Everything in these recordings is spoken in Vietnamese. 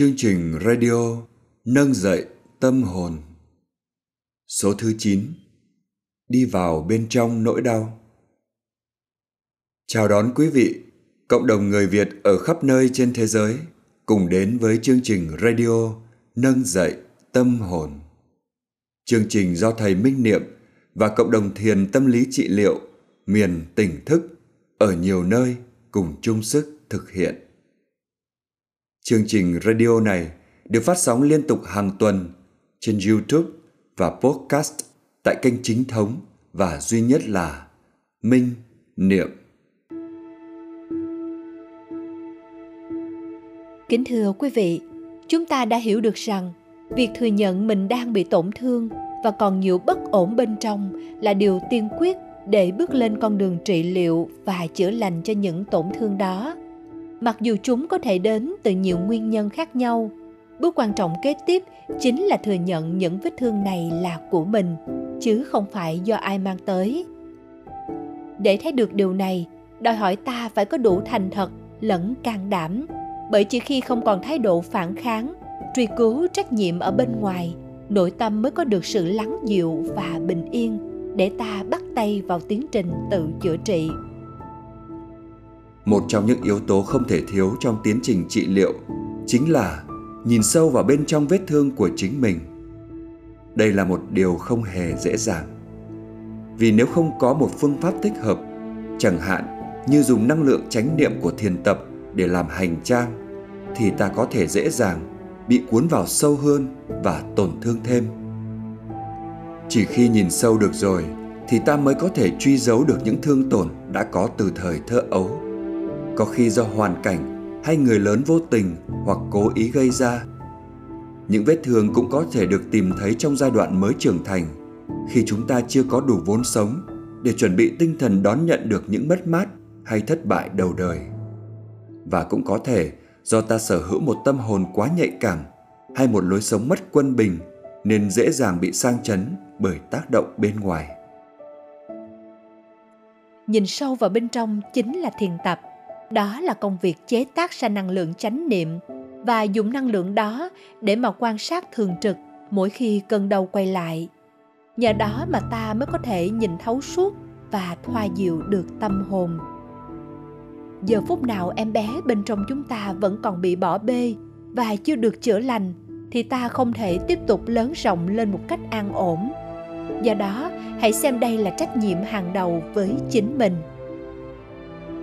Chương trình radio nâng dậy tâm hồn Số thứ 9 Đi vào bên trong nỗi đau Chào đón quý vị, cộng đồng người Việt ở khắp nơi trên thế giới cùng đến với chương trình radio nâng dậy tâm hồn. Chương trình do thầy Minh Niệm và cộng đồng thiền tâm lý trị liệu miền tỉnh thức ở nhiều nơi cùng chung sức thực hiện. Chương trình radio này được phát sóng liên tục hàng tuần trên YouTube và podcast tại kênh chính thống và duy nhất là Minh Niệm. Kính thưa quý vị, chúng ta đã hiểu được rằng việc thừa nhận mình đang bị tổn thương và còn nhiều bất ổn bên trong là điều tiên quyết để bước lên con đường trị liệu và chữa lành cho những tổn thương đó mặc dù chúng có thể đến từ nhiều nguyên nhân khác nhau, bước quan trọng kế tiếp chính là thừa nhận những vết thương này là của mình, chứ không phải do ai mang tới. Để thấy được điều này, đòi hỏi ta phải có đủ thành thật lẫn can đảm, bởi chỉ khi không còn thái độ phản kháng, truy cứu trách nhiệm ở bên ngoài, nội tâm mới có được sự lắng dịu và bình yên để ta bắt tay vào tiến trình tự chữa trị một trong những yếu tố không thể thiếu trong tiến trình trị liệu chính là nhìn sâu vào bên trong vết thương của chính mình. Đây là một điều không hề dễ dàng. Vì nếu không có một phương pháp thích hợp, chẳng hạn như dùng năng lượng chánh niệm của thiền tập để làm hành trang, thì ta có thể dễ dàng bị cuốn vào sâu hơn và tổn thương thêm. Chỉ khi nhìn sâu được rồi, thì ta mới có thể truy dấu được những thương tổn đã có từ thời thơ ấu có khi do hoàn cảnh hay người lớn vô tình hoặc cố ý gây ra. Những vết thương cũng có thể được tìm thấy trong giai đoạn mới trưởng thành, khi chúng ta chưa có đủ vốn sống để chuẩn bị tinh thần đón nhận được những mất mát hay thất bại đầu đời. Và cũng có thể do ta sở hữu một tâm hồn quá nhạy cảm hay một lối sống mất quân bình nên dễ dàng bị sang chấn bởi tác động bên ngoài. Nhìn sâu vào bên trong chính là thiền tập đó là công việc chế tác ra năng lượng chánh niệm. Và dùng năng lượng đó để mà quan sát thường trực mỗi khi cơn đau quay lại. Nhờ đó mà ta mới có thể nhìn thấu suốt và thoa dịu được tâm hồn. Giờ phút nào em bé bên trong chúng ta vẫn còn bị bỏ bê và chưa được chữa lành, thì ta không thể tiếp tục lớn rộng lên một cách an ổn. Do đó, hãy xem đây là trách nhiệm hàng đầu với chính mình.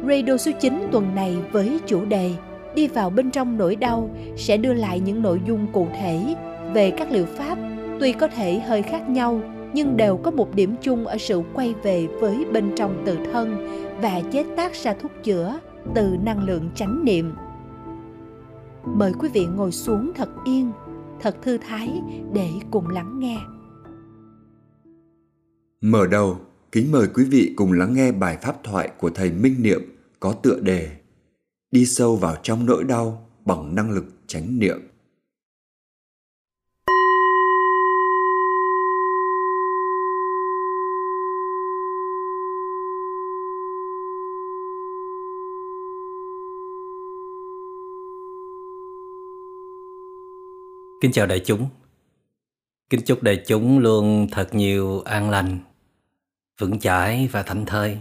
Radio số 9 tuần này với chủ đề Đi vào bên trong nỗi đau sẽ đưa lại những nội dung cụ thể về các liệu pháp tuy có thể hơi khác nhau nhưng đều có một điểm chung ở sự quay về với bên trong tự thân và chế tác ra thuốc chữa từ năng lượng chánh niệm. Mời quý vị ngồi xuống thật yên, thật thư thái để cùng lắng nghe. Mở đầu, kính mời quý vị cùng lắng nghe bài pháp thoại của thầy Minh Niệm có tựa đề Đi sâu vào trong nỗi đau bằng năng lực chánh niệm. Kính chào đại chúng. Kính chúc đại chúng luôn thật nhiều an lành, vững chãi và thảnh thơi.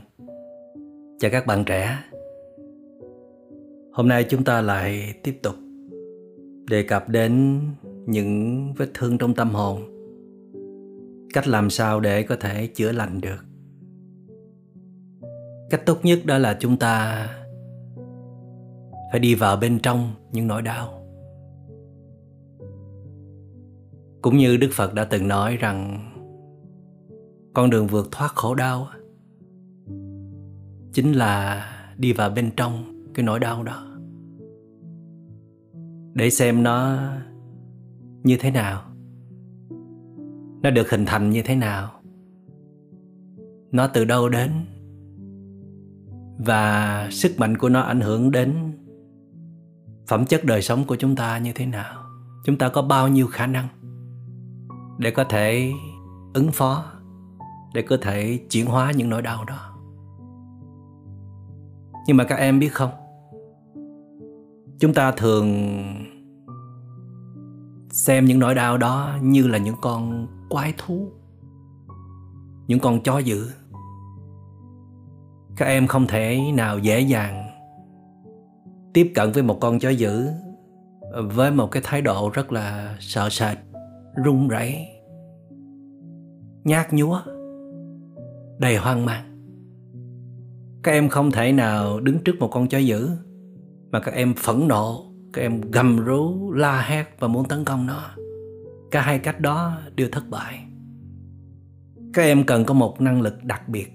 Chào các bạn trẻ. Hôm nay chúng ta lại tiếp tục đề cập đến những vết thương trong tâm hồn. Cách làm sao để có thể chữa lành được. Cách tốt nhất đó là chúng ta phải đi vào bên trong những nỗi đau. Cũng như Đức Phật đã từng nói rằng con đường vượt thoát khổ đau chính là đi vào bên trong cái nỗi đau đó. Để xem nó như thế nào, nó được hình thành như thế nào, nó từ đâu đến, và sức mạnh của nó ảnh hưởng đến phẩm chất đời sống của chúng ta như thế nào, chúng ta có bao nhiêu khả năng để có thể ứng phó để có thể chuyển hóa những nỗi đau đó. Nhưng mà các em biết không? Chúng ta thường xem những nỗi đau đó như là những con quái thú, những con chó dữ. Các em không thể nào dễ dàng tiếp cận với một con chó dữ với một cái thái độ rất là sợ sệt, run rẩy, nhát nhúa đầy hoang mang. Các em không thể nào đứng trước một con chó dữ, mà các em phẫn nộ, các em gầm rú, la hét và muốn tấn công nó. Cả hai cách đó đều thất bại. Các em cần có một năng lực đặc biệt.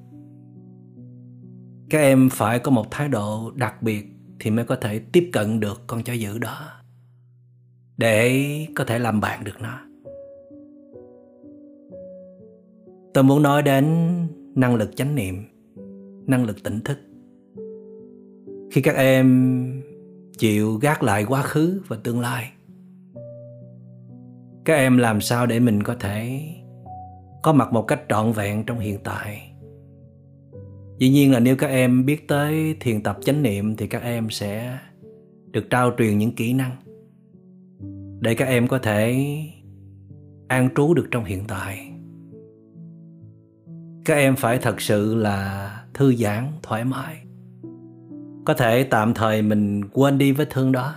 Các em phải có một thái độ đặc biệt thì mới có thể tiếp cận được con chó dữ đó, để có thể làm bạn được nó. Tôi muốn nói đến năng lực chánh niệm, năng lực tỉnh thức. Khi các em chịu gác lại quá khứ và tương lai, các em làm sao để mình có thể có mặt một cách trọn vẹn trong hiện tại? Dĩ nhiên là nếu các em biết tới thiền tập chánh niệm thì các em sẽ được trao truyền những kỹ năng để các em có thể an trú được trong hiện tại các em phải thật sự là thư giãn, thoải mái. Có thể tạm thời mình quên đi vết thương đó.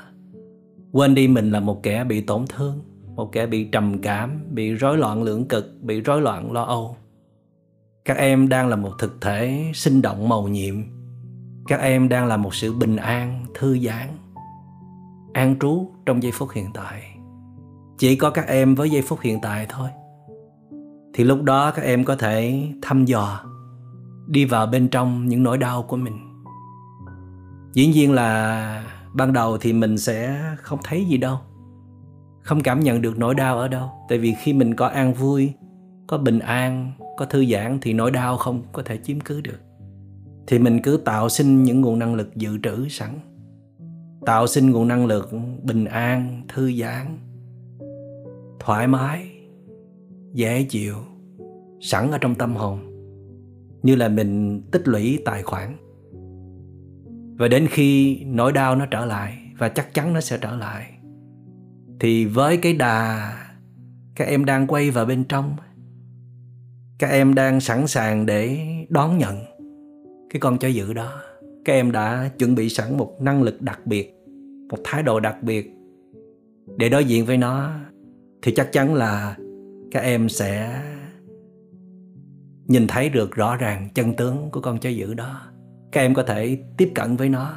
Quên đi mình là một kẻ bị tổn thương, một kẻ bị trầm cảm, bị rối loạn lưỡng cực, bị rối loạn lo âu. Các em đang là một thực thể sinh động màu nhiệm. Các em đang là một sự bình an, thư giãn, an trú trong giây phút hiện tại. Chỉ có các em với giây phút hiện tại thôi thì lúc đó các em có thể thăm dò, đi vào bên trong những nỗi đau của mình. Dĩ nhiên là ban đầu thì mình sẽ không thấy gì đâu, không cảm nhận được nỗi đau ở đâu. Tại vì khi mình có an vui, có bình an, có thư giãn thì nỗi đau không có thể chiếm cứ được. Thì mình cứ tạo sinh những nguồn năng lực dự trữ sẵn. Tạo sinh nguồn năng lực bình an, thư giãn, thoải mái dễ chịu, sẵn ở trong tâm hồn, như là mình tích lũy tài khoản. Và đến khi nỗi đau nó trở lại, và chắc chắn nó sẽ trở lại, thì với cái đà các em đang quay vào bên trong, các em đang sẵn sàng để đón nhận cái con chó dữ đó. Các em đã chuẩn bị sẵn một năng lực đặc biệt, một thái độ đặc biệt để đối diện với nó, thì chắc chắn là các em sẽ nhìn thấy được rõ ràng chân tướng của con chó dữ đó. Các em có thể tiếp cận với nó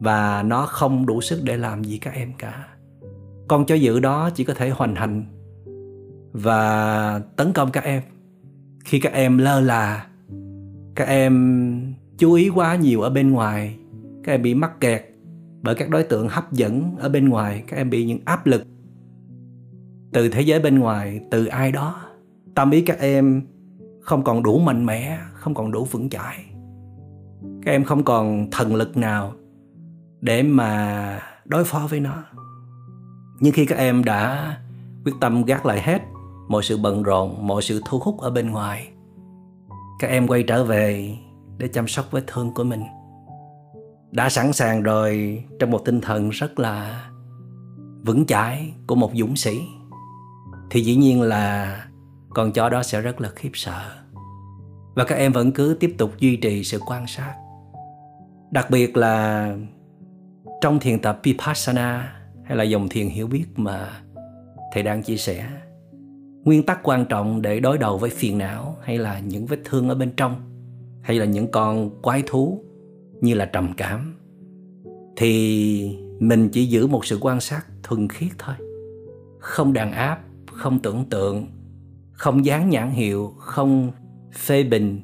và nó không đủ sức để làm gì các em cả. Con chó dữ đó chỉ có thể hoành hành và tấn công các em. Khi các em lơ là, các em chú ý quá nhiều ở bên ngoài, các em bị mắc kẹt bởi các đối tượng hấp dẫn ở bên ngoài, các em bị những áp lực từ thế giới bên ngoài, từ ai đó, tâm ý các em không còn đủ mạnh mẽ, không còn đủ vững chãi. Các em không còn thần lực nào để mà đối phó với nó. Nhưng khi các em đã quyết tâm gác lại hết mọi sự bận rộn, mọi sự thu hút ở bên ngoài, các em quay trở về để chăm sóc vết thương của mình. Đã sẵn sàng rồi trong một tinh thần rất là vững chãi của một dũng sĩ thì dĩ nhiên là con chó đó sẽ rất là khiếp sợ. Và các em vẫn cứ tiếp tục duy trì sự quan sát. Đặc biệt là trong thiền tập vipassana hay là dòng thiền hiểu biết mà thầy đang chia sẻ, nguyên tắc quan trọng để đối đầu với phiền não hay là những vết thương ở bên trong hay là những con quái thú như là trầm cảm, thì mình chỉ giữ một sự quan sát thuần khiết thôi, không đàn áp không tưởng tượng, không dán nhãn hiệu, không phê bình,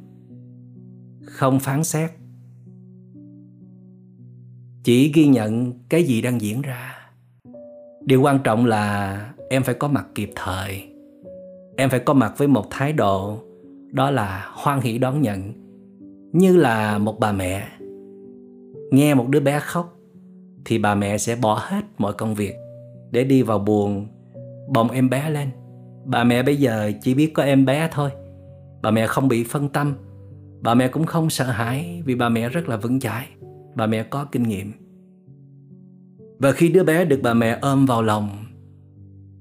không phán xét. Chỉ ghi nhận cái gì đang diễn ra. Điều quan trọng là em phải có mặt kịp thời. Em phải có mặt với một thái độ, đó là hoan hỷ đón nhận. Như là một bà mẹ. Nghe một đứa bé khóc, thì bà mẹ sẽ bỏ hết mọi công việc để đi vào buồn bồng em bé lên. Bà mẹ bây giờ chỉ biết có em bé thôi. Bà mẹ không bị phân tâm. Bà mẹ cũng không sợ hãi vì bà mẹ rất là vững chãi. Bà mẹ có kinh nghiệm. Và khi đứa bé được bà mẹ ôm vào lòng,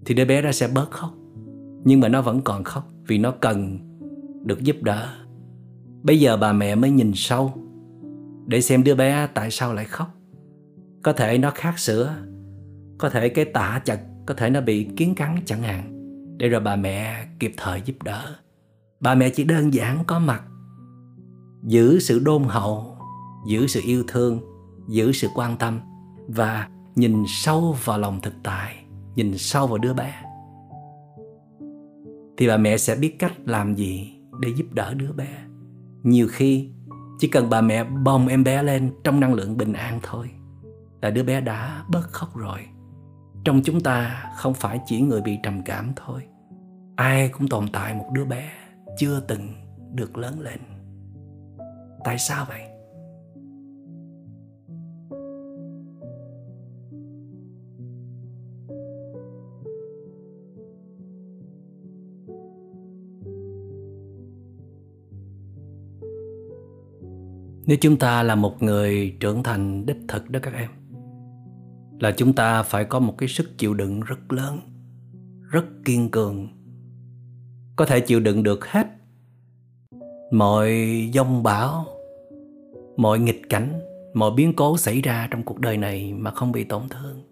thì đứa bé đó sẽ bớt khóc. Nhưng mà nó vẫn còn khóc vì nó cần được giúp đỡ. Bây giờ bà mẹ mới nhìn sâu để xem đứa bé tại sao lại khóc. Có thể nó khát sữa, có thể cái tả chật có thể nó bị kiến cắn chẳng hạn, để rồi bà mẹ kịp thời giúp đỡ. Bà mẹ chỉ đơn giản có mặt, giữ sự đôn hậu, giữ sự yêu thương, giữ sự quan tâm và nhìn sâu vào lòng thực tại, nhìn sâu vào đứa bé. Thì bà mẹ sẽ biết cách làm gì để giúp đỡ đứa bé. Nhiều khi chỉ cần bà mẹ bồng em bé lên trong năng lượng bình an thôi, là đứa bé đã bớt khóc rồi trong chúng ta không phải chỉ người bị trầm cảm thôi. Ai cũng tồn tại một đứa bé chưa từng được lớn lên. Tại sao vậy? Nếu chúng ta là một người trưởng thành đích thực đó các em là chúng ta phải có một cái sức chịu đựng rất lớn, rất kiên cường. Có thể chịu đựng được hết mọi dông bão, mọi nghịch cảnh, mọi biến cố xảy ra trong cuộc đời này mà không bị tổn thương.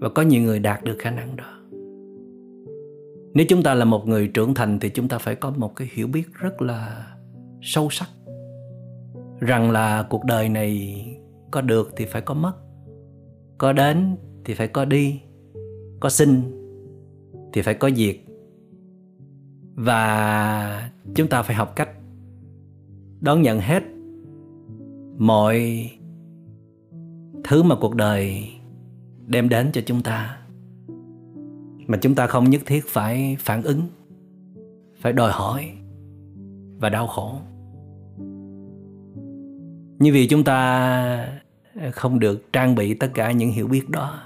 Và có nhiều người đạt được khả năng đó. Nếu chúng ta là một người trưởng thành thì chúng ta phải có một cái hiểu biết rất là sâu sắc rằng là cuộc đời này có được thì phải có mất có đến thì phải có đi, có sinh thì phải có diệt và chúng ta phải học cách đón nhận hết mọi thứ mà cuộc đời đem đến cho chúng ta. Mà chúng ta không nhất thiết phải phản ứng, phải đòi hỏi và đau khổ. Như vì chúng ta không được trang bị tất cả những hiểu biết đó.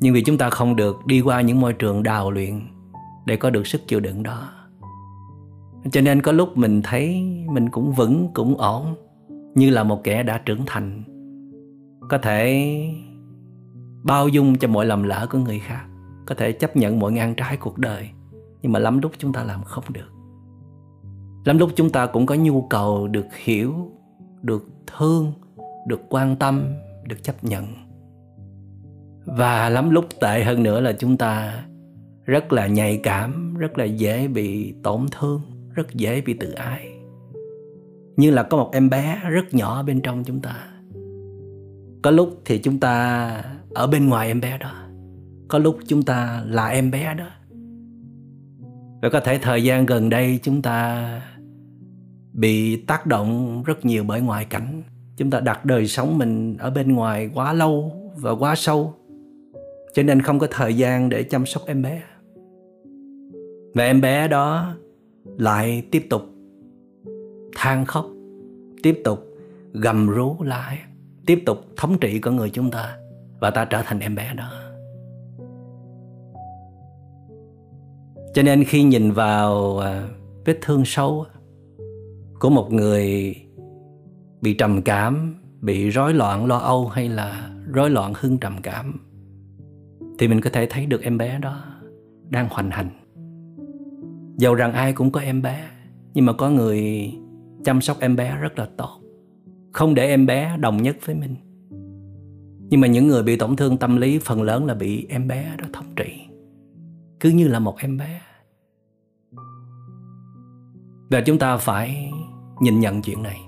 Nhưng vì chúng ta không được đi qua những môi trường đào luyện để có được sức chịu đựng đó. Cho nên có lúc mình thấy mình cũng vững, cũng ổn, như là một kẻ đã trưởng thành. Có thể bao dung cho mọi lầm lỡ của người khác, có thể chấp nhận mọi ngang trái cuộc đời, nhưng mà lắm lúc chúng ta làm không được. Lắm lúc chúng ta cũng có nhu cầu được hiểu, được thương được quan tâm, được chấp nhận. Và lắm lúc tệ hơn nữa là chúng ta rất là nhạy cảm, rất là dễ bị tổn thương, rất dễ bị tự ái. Như là có một em bé rất nhỏ bên trong chúng ta. Có lúc thì chúng ta ở bên ngoài em bé đó. Có lúc chúng ta là em bé đó. Và có thể thời gian gần đây chúng ta bị tác động rất nhiều bởi ngoại cảnh chúng ta đặt đời sống mình ở bên ngoài quá lâu và quá sâu, cho nên không có thời gian để chăm sóc em bé. Và em bé đó lại tiếp tục than khóc, tiếp tục gầm rú lại, tiếp tục thống trị con người chúng ta và ta trở thành em bé đó. Cho nên khi nhìn vào à, vết thương sâu của một người bị trầm cảm, bị rối loạn lo âu hay là rối loạn hưng trầm cảm? Thì mình có thể thấy được em bé đó đang hoành hành. Dầu rằng ai cũng có em bé, nhưng mà có người chăm sóc em bé rất là tốt. Không để em bé đồng nhất với mình. Nhưng mà những người bị tổn thương tâm lý phần lớn là bị em bé đó thống trị. Cứ như là một em bé. Và chúng ta phải nhìn nhận chuyện này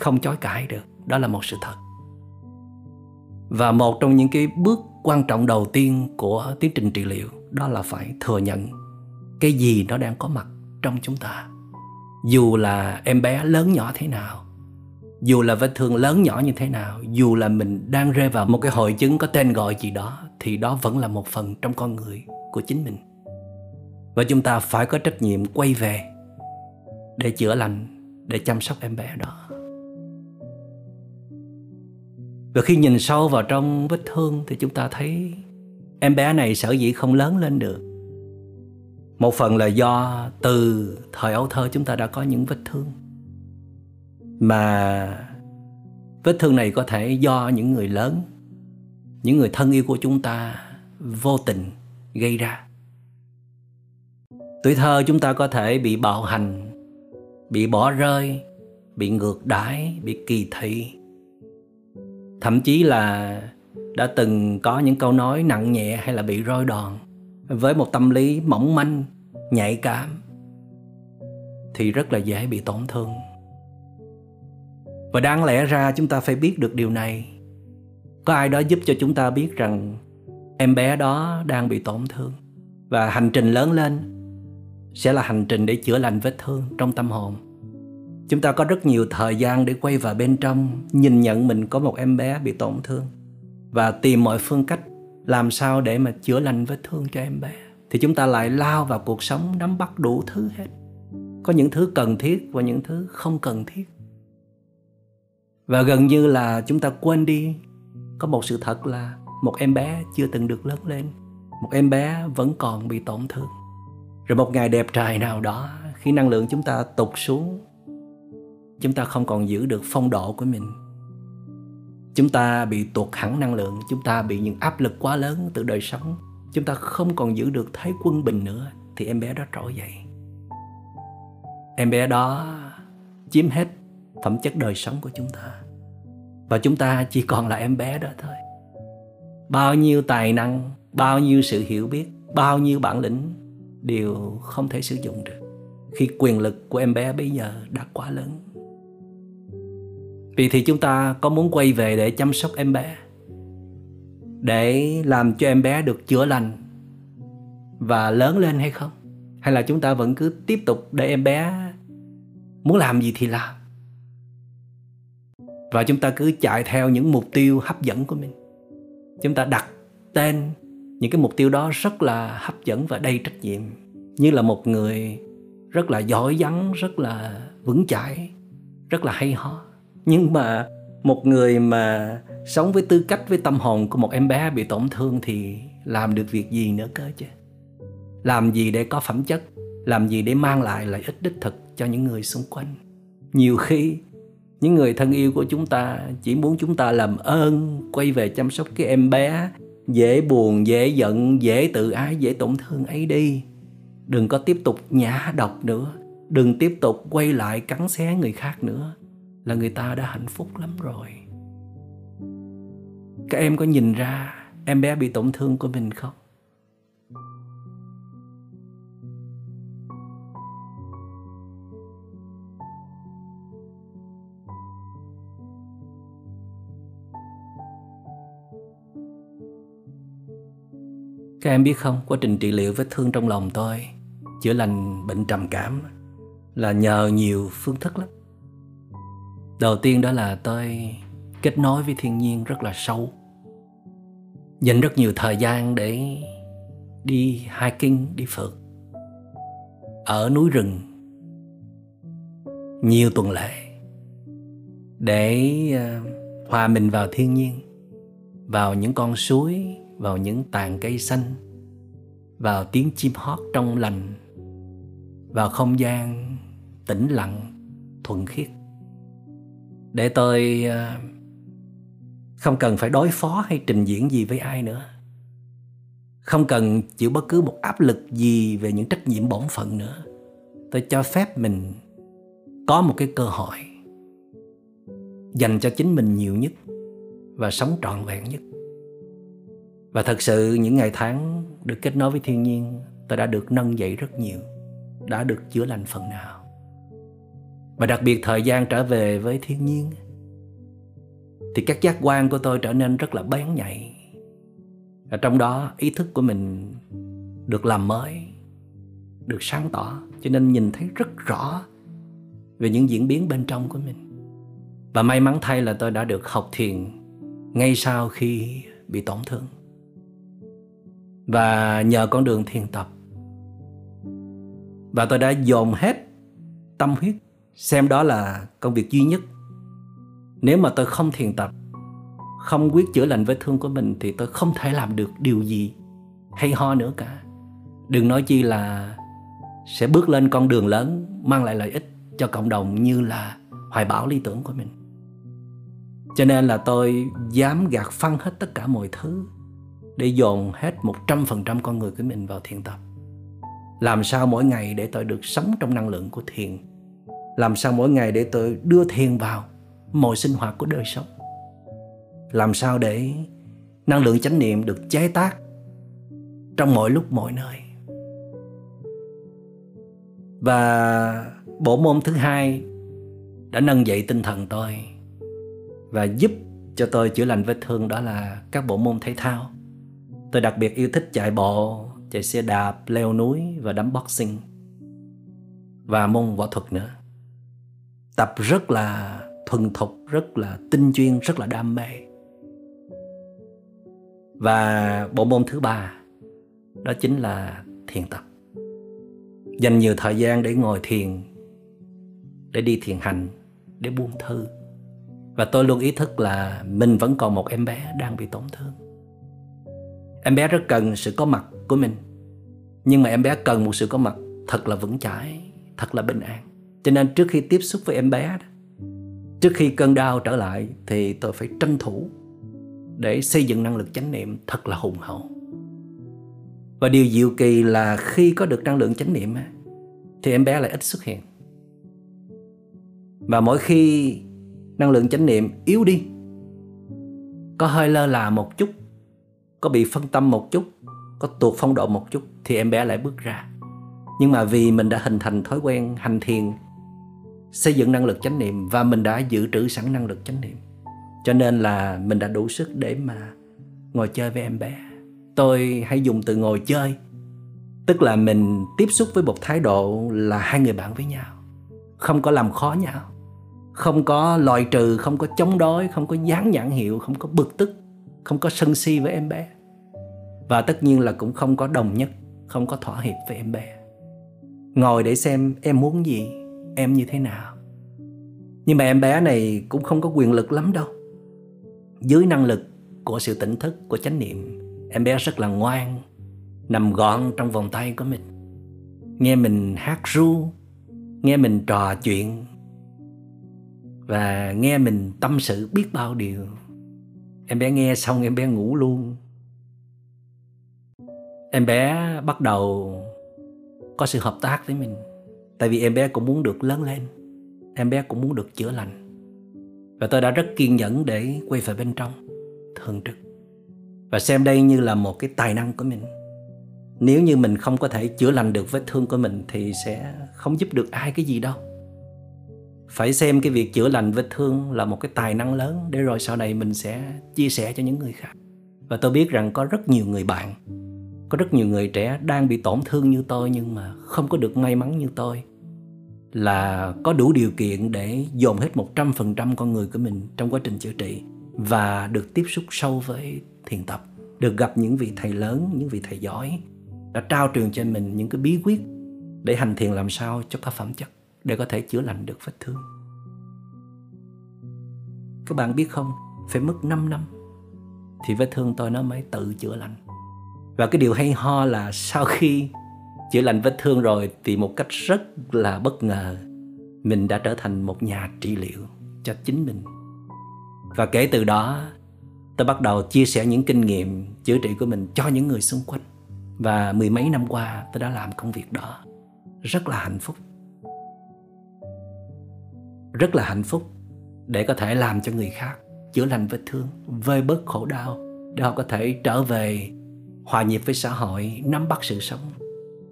không chối cãi được. Đó là một sự thật. Và một trong những cái bước quan trọng đầu tiên của tiến trình trị liệu, đó là phải thừa nhận cái gì nó đang có mặt trong chúng ta. Dù là em bé lớn nhỏ thế nào, dù là vết thương lớn nhỏ như thế nào, dù là mình đang rơi vào một cái hội chứng có tên gọi gì đó, thì đó vẫn là một phần trong con người của chính mình. Và chúng ta phải có trách nhiệm quay về để chữa lành, để chăm sóc em bé đó. Và khi nhìn sâu vào trong vết thương thì chúng ta thấy em bé này sở dĩ không lớn lên được. Một phần là do từ thời ấu thơ chúng ta đã có những vết thương. Mà vết thương này có thể do những người lớn, những người thân yêu của chúng ta vô tình gây ra. Tuổi thơ chúng ta có thể bị bạo hành, bị bỏ rơi, bị ngược đãi, bị kỳ thị thậm chí là đã từng có những câu nói nặng nhẹ hay là bị roi đòn. Với một tâm lý mỏng manh, nhạy cảm, thì rất là dễ bị tổn thương. Và đáng lẽ ra chúng ta phải biết được điều này. Có ai đó giúp cho chúng ta biết rằng em bé đó đang bị tổn thương. Và hành trình lớn lên sẽ là hành trình để chữa lành vết thương trong tâm hồn chúng ta có rất nhiều thời gian để quay vào bên trong, nhìn nhận mình có một em bé bị tổn thương và tìm mọi phương cách làm sao để mà chữa lành vết thương cho em bé. Thì chúng ta lại lao vào cuộc sống, nắm bắt đủ thứ hết. Có những thứ cần thiết và những thứ không cần thiết. Và gần như là chúng ta quên đi, có một sự thật là một em bé chưa từng được lớn lên. Một em bé vẫn còn bị tổn thương. Rồi một ngày đẹp trời nào đó, khi năng lượng chúng ta tụt xuống chúng ta không còn giữ được phong độ của mình. Chúng ta bị tuột hẳn năng lượng, chúng ta bị những áp lực quá lớn từ đời sống. Chúng ta không còn giữ được thế quân bình nữa, thì em bé đó trỗi dậy. Em bé đó chiếm hết phẩm chất đời sống của chúng ta. Và chúng ta chỉ còn là em bé đó thôi. Bao nhiêu tài năng, bao nhiêu sự hiểu biết, bao nhiêu bản lĩnh, đều không thể sử dụng được. Khi quyền lực của em bé bây giờ đã quá lớn vì thì chúng ta có muốn quay về để chăm sóc em bé, để làm cho em bé được chữa lành và lớn lên hay không? Hay là chúng ta vẫn cứ tiếp tục để em bé muốn làm gì thì làm? Và chúng ta cứ chạy theo những mục tiêu hấp dẫn của mình. Chúng ta đặt tên những cái mục tiêu đó rất là hấp dẫn và đầy trách nhiệm. Như là một người rất là giỏi vắng rất là vững chãi, rất là hay ho nhưng mà một người mà sống với tư cách, với tâm hồn của một em bé bị tổn thương thì làm được việc gì nữa cơ chứ? Làm gì để có phẩm chất, làm gì để mang lại lợi ích đích thực cho những người xung quanh? Nhiều khi, những người thân yêu của chúng ta chỉ muốn chúng ta làm ơn, quay về chăm sóc cái em bé, dễ buồn, dễ giận, dễ tự ái, dễ tổn thương ấy đi. Đừng có tiếp tục nhã độc nữa, đừng tiếp tục quay lại cắn xé người khác nữa là người ta đã hạnh phúc lắm rồi. Các em có nhìn ra em bé bị tổn thương của mình không? Các em biết không, quá trình trị liệu vết thương trong lòng tôi Chữa lành bệnh trầm cảm Là nhờ nhiều phương thức lắm. Đầu tiên đó là tôi kết nối với thiên nhiên rất là sâu. Dành rất nhiều thời gian để đi hiking, đi phượt. Ở núi rừng Nhiều tuần lễ Để à, hòa mình vào thiên nhiên Vào những con suối vào những tàn cây xanh vào tiếng chim hót trong lành vào không gian tĩnh lặng thuần khiết để tôi ờ, không cần phải đối phó hay trình diễn gì với ai nữa. Không cần chịu bất cứ một áp lực gì về những trách nhiệm bổn phận nữa. Tôi cho phép mình có một cái cơ hội dành cho chính mình nhiều nhất và sống trọn vẹn nhất. Và thật sự những ngày tháng được kết nối với thiên nhiên, tôi đã được nâng dậy rất nhiều, đã được chữa lành phần nào và đặc biệt thời gian trở về với thiên nhiên. Thì các giác quan của tôi trở nên rất là bén nhạy. Và trong đó, ý thức của mình được làm mới, được sáng tỏ. Cho nên nhìn thấy rất rõ về những diễn biến bên trong của mình. Và may mắn thay là tôi đã được học thiền ngay sau khi bị tổn thương. Và nhờ con đường thiền tập. Và tôi đã dồn hết tâm huyết xem đó là công việc duy nhất nếu mà tôi không thiền tập, không quyết chữa lành vết thương của mình, thì tôi không thể làm được điều gì hay ho nữa cả đừng nói chi là sẽ bước lên con đường lớn, mang lại lợi ích cho cộng đồng như là hoài bão lý tưởng của mình cho nên là tôi dám gạt phăng hết tất cả mọi thứ để dồn hết 100% con người của mình vào thiền tập. Làm sao mỗi ngày để tôi được sống trong năng lượng của thiền. Làm sao mỗi ngày để tôi đưa thiền vào mọi sinh hoạt của đời sống. Làm sao để năng lượng chánh niệm được chế tác trong mọi lúc mọi nơi. Và bộ môn thứ hai đã nâng dậy tinh thần tôi và giúp cho tôi chữa lành vết thương đó là các bộ môn thể thao. Tôi đặc biệt yêu thích chạy bộ, chạy xe đạp, leo núi và đấm boxing. Và môn võ thuật nữa. Tập rất là thuần thục, rất là tinh chuyên, rất là đam mê. Và bộ môn thứ ba đó chính là thiền tập. Dành nhiều thời gian để ngồi thiền, để đi thiền hành, để buông thư và tôi luôn ý thức là mình vẫn còn một em bé đang bị tổn thương em bé rất cần sự có mặt của mình nhưng mà em bé cần một sự có mặt thật là vững chãi thật là bình an cho nên trước khi tiếp xúc với em bé trước khi cơn đau trở lại thì tôi phải tranh thủ để xây dựng năng lực chánh niệm thật là hùng hậu. Và điều diệu kỳ là khi có được năng lượng chánh niệm thì em bé lại ít xuất hiện. Và mỗi khi năng lượng chánh niệm yếu đi, có hơi lơ là một chút, có bị phân tâm một chút, có tuột phong độ một chút, thì em bé lại bước ra. Nhưng mà vì mình đã hình thành thói quen hành thiền xây dựng năng lực chánh niệm và mình đã dự trữ sẵn năng lực chánh niệm. Cho nên là mình đã đủ sức để mà ngồi chơi với em bé. Tôi hay dùng từ ngồi chơi, tức là mình tiếp xúc với một thái độ là hai người bạn với nhau. Không có làm khó nhau, không có loại trừ, không có chống đối, không có dán nhãn hiệu, không có bực tức, không có sân si với em bé. Và tất nhiên là cũng không có đồng nhất, không có thỏa hiệp với em bé. Ngồi để xem em muốn gì em như thế nào. Nhưng mà em bé này cũng không có quyền lực lắm đâu. Dưới năng lực của sự tỉnh thức, của chánh niệm, em bé rất là ngoan, nằm gọn trong vòng tay của mình. Nghe mình hát ru, nghe mình trò chuyện, và nghe mình tâm sự biết bao điều. Em bé nghe xong em bé ngủ luôn. Em bé bắt đầu có sự hợp tác với mình tại vì em bé cũng muốn được lớn lên, em bé cũng muốn được chữa lành. Và tôi đã rất kiên nhẫn để quay về bên trong, thường trực. Và xem đây như là một cái tài năng của mình. Nếu như mình không có thể chữa lành được vết thương của mình thì sẽ không giúp được ai cái gì đâu. Phải xem cái việc chữa lành vết thương là một cái tài năng lớn để rồi sau này mình sẽ chia sẻ cho những người khác. Và tôi biết rằng có rất nhiều người bạn, có rất nhiều người trẻ đang bị tổn thương như tôi nhưng mà không có được may mắn như tôi là có đủ điều kiện để dồn hết 100% con người của mình trong quá trình chữa trị và được tiếp xúc sâu với thiền tập, được gặp những vị thầy lớn, những vị thầy giỏi đã trao truyền cho mình những cái bí quyết để hành thiền làm sao cho có phẩm chất để có thể chữa lành được vết thương. Các bạn biết không, phải mất 5 năm thì vết thương tôi nó mới tự chữa lành. Và cái điều hay ho là sau khi chữa lành vết thương rồi thì một cách rất là bất ngờ mình đã trở thành một nhà trị liệu cho chính mình. Và kể từ đó tôi bắt đầu chia sẻ những kinh nghiệm chữa trị của mình cho những người xung quanh. Và mười mấy năm qua tôi đã làm công việc đó rất là hạnh phúc rất là hạnh phúc để có thể làm cho người khác chữa lành vết thương, vơi bớt khổ đau để họ có thể trở về hòa nhịp với xã hội, nắm bắt sự sống,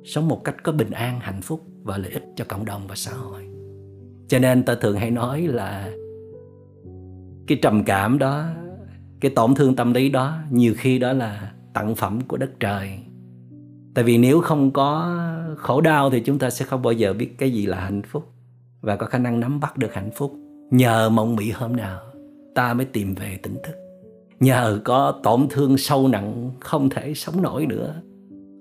sống một cách có bình an, hạnh phúc và lợi ích cho cộng đồng và xã hội. Cho nên ta thường hay nói là cái trầm cảm đó, cái tổn thương tâm lý đó nhiều khi đó là tặng phẩm của đất trời. Tại vì nếu không có khổ đau thì chúng ta sẽ không bao giờ biết cái gì là hạnh phúc và có khả năng nắm bắt được hạnh phúc nhờ mộng mị hôm nào ta mới tìm về tỉnh thức nhờ có tổn thương sâu nặng không thể sống nổi nữa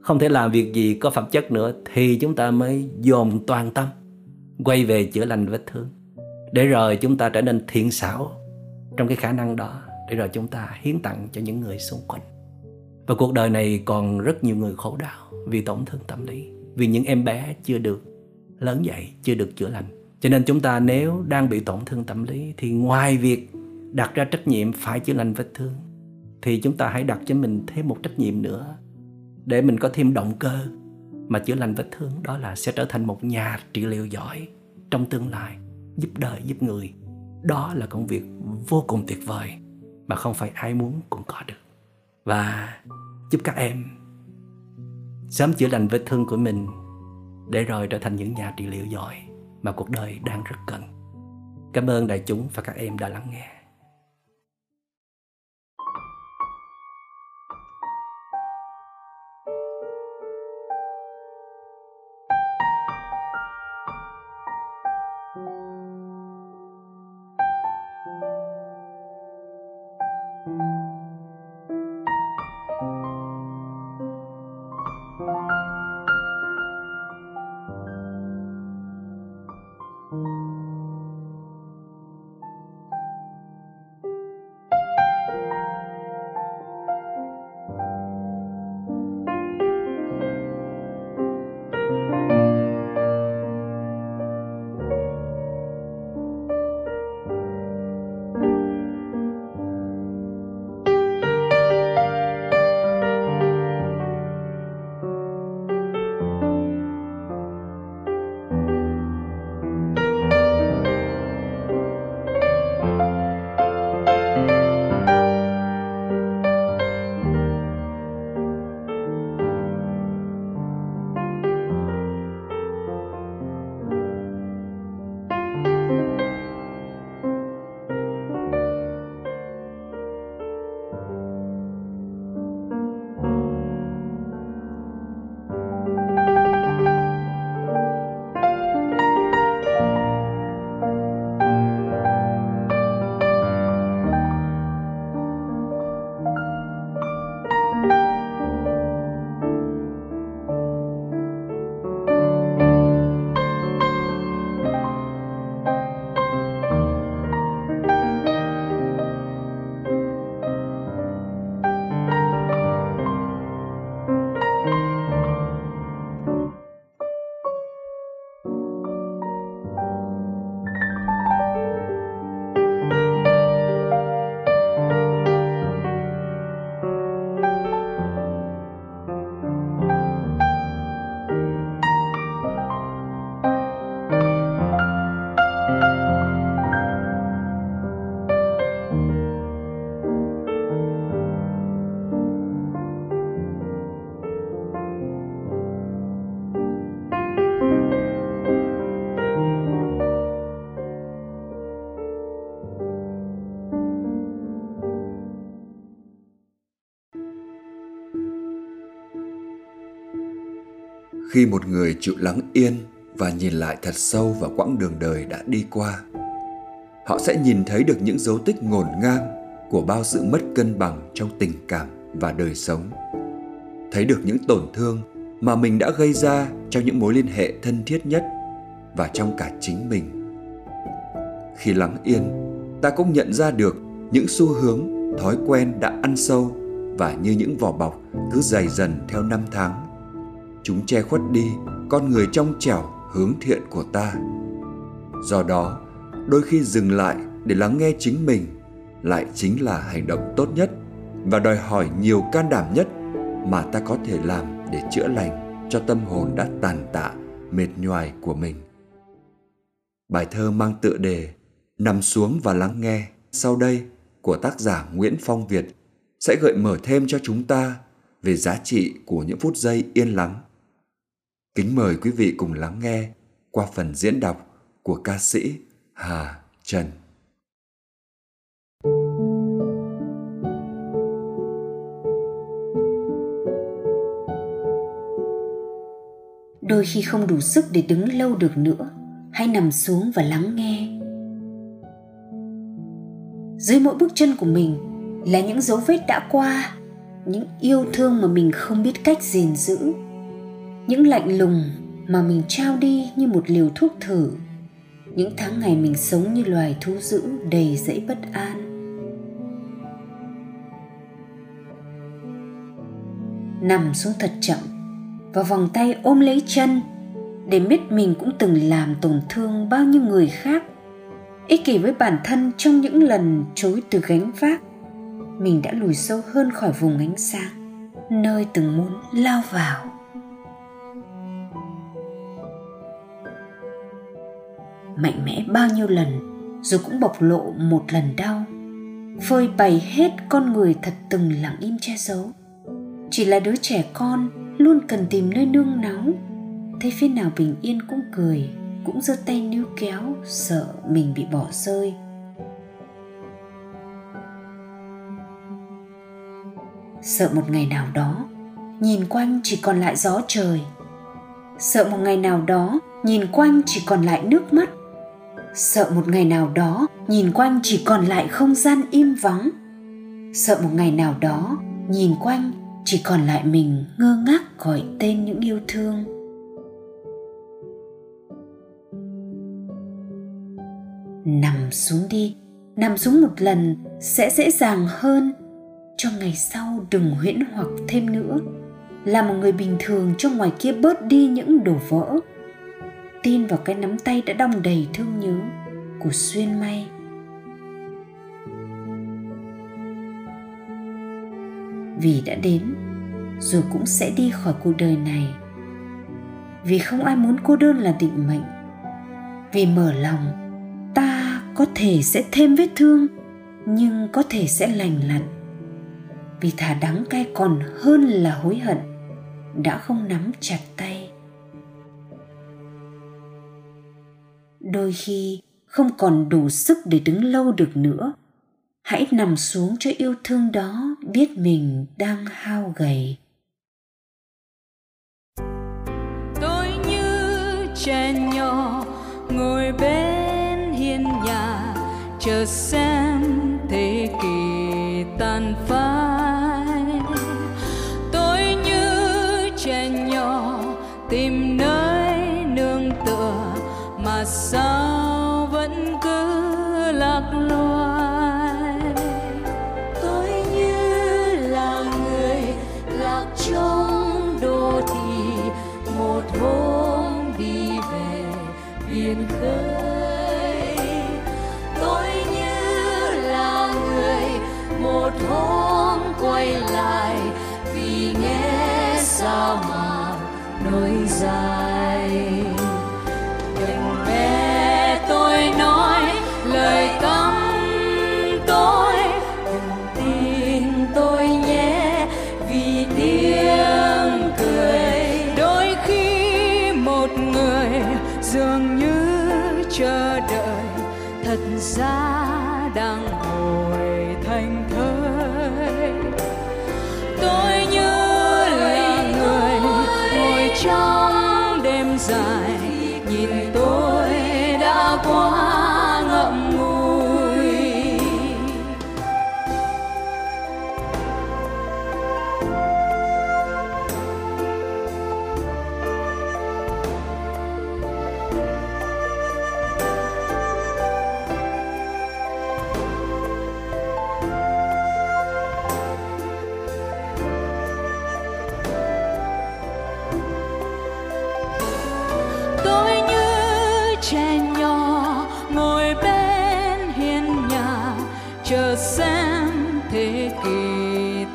không thể làm việc gì có phẩm chất nữa thì chúng ta mới dồn toàn tâm, quay về chữa lành vết thương. Để rồi chúng ta trở nên thiện xảo trong cái khả năng đó, để rồi chúng ta hiến tặng cho những người xung quanh. Và cuộc đời này còn rất nhiều người khổ đau vì tổn thương tâm lý, vì những em bé chưa được lớn dậy, chưa được chữa lành. Cho nên chúng ta nếu đang bị tổn thương tâm lý thì ngoài việc đặt ra trách nhiệm phải chữa lành vết thương, thì chúng ta hãy đặt cho mình thêm một trách nhiệm nữa để mình có thêm động cơ. Mà chữa lành vết thương đó là sẽ trở thành một nhà trị liệu giỏi trong tương lai, giúp đời, giúp người. Đó là công việc vô cùng tuyệt vời mà không phải ai muốn cũng có được. Và chúc các em sớm chữa lành vết thương của mình để rồi trở thành những nhà trị liệu giỏi mà cuộc đời đang rất cần. Cảm ơn đại chúng và các em đã lắng nghe. Khi một người chịu lắng yên và nhìn lại thật sâu vào quãng đường đời đã đi qua, họ sẽ nhìn thấy được những dấu tích ngổn ngang của bao sự mất cân bằng trong tình cảm và đời sống. Thấy được những tổn thương mà mình đã gây ra trong những mối liên hệ thân thiết nhất và trong cả chính mình. Khi lắng yên, ta cũng nhận ra được những xu hướng, thói quen đã ăn sâu và như những vỏ bọc cứ dày dần theo năm tháng chúng che khuất đi con người trong trẻo hướng thiện của ta. Do đó, đôi khi dừng lại để lắng nghe chính mình lại chính là hành động tốt nhất và đòi hỏi nhiều can đảm nhất mà ta có thể làm để chữa lành cho tâm hồn đã tàn tạ, mệt nhoài của mình. Bài thơ mang tựa đề nằm xuống và lắng nghe sau đây của tác giả nguyễn phong việt sẽ gợi mở thêm cho chúng ta về giá trị của những phút giây yên lắng Kính mời quý vị cùng lắng nghe qua phần diễn đọc của ca sĩ Hà Trần. Đôi khi không đủ sức để đứng lâu được nữa, hãy nằm xuống và lắng nghe. Dưới mỗi bước chân của mình là những dấu vết đã qua, những yêu thương mà mình không biết cách gìn giữ những lạnh lùng mà mình trao đi như một liều thuốc thử. Những tháng ngày mình sống như loài thú dữ đầy dẫy bất an. Nằm xuống thật chậm và vòng tay ôm lấy chân để biết mình cũng từng làm tổn thương bao nhiêu người khác. Ích kỷ với bản thân trong những lần chối từ gánh vác, mình đã lùi sâu hơn khỏi vùng ánh sáng nơi từng muốn lao vào. Mạnh mẽ bao nhiêu lần, rồi cũng bộc lộ một lần đau. Phơi bày hết con người thật từng lặng im che giấu. Chỉ là đứa trẻ con luôn cần tìm nơi nương náu. Thấy phía nào bình yên cũng cười, cũng giơ tay níu kéo, sợ mình bị bỏ rơi. Sợ một ngày nào đó, nhìn quanh chỉ còn lại gió trời. Sợ một ngày nào đó, nhìn quanh chỉ còn lại nước mắt sợ một ngày nào đó, nhìn quanh chỉ còn lại không gian im vắng. Sợ một ngày nào đó, nhìn quanh chỉ còn lại mình ngơ ngác gọi tên những yêu thương. Nằm xuống đi, nằm xuống một lần sẽ dễ dàng hơn. Cho ngày sau đừng huyễn hoặc thêm nữa. Là một người bình thường cho ngoài kia bớt đi những đổ vỡ tin vào cái nắm tay đã đong đầy thương nhớ của xuyên may vì đã đến, rồi cũng sẽ đi khỏi cuộc đời này. Vì không ai muốn cô đơn là định mệnh. Vì mở lòng, ta có thể sẽ thêm vết thương, nhưng có thể sẽ lành lặn. Vì thà đắng cay còn hơn là hối hận, đã không nắm chặt tay. Đôi khi không còn đủ sức để đứng lâu được nữa hãy nằm xuống cho yêu thương đó biết mình đang hao gầy tôi như trẻ nhỏ ngồi bên hiên nhà, chờ xem thế kỷ tàn phá. Nối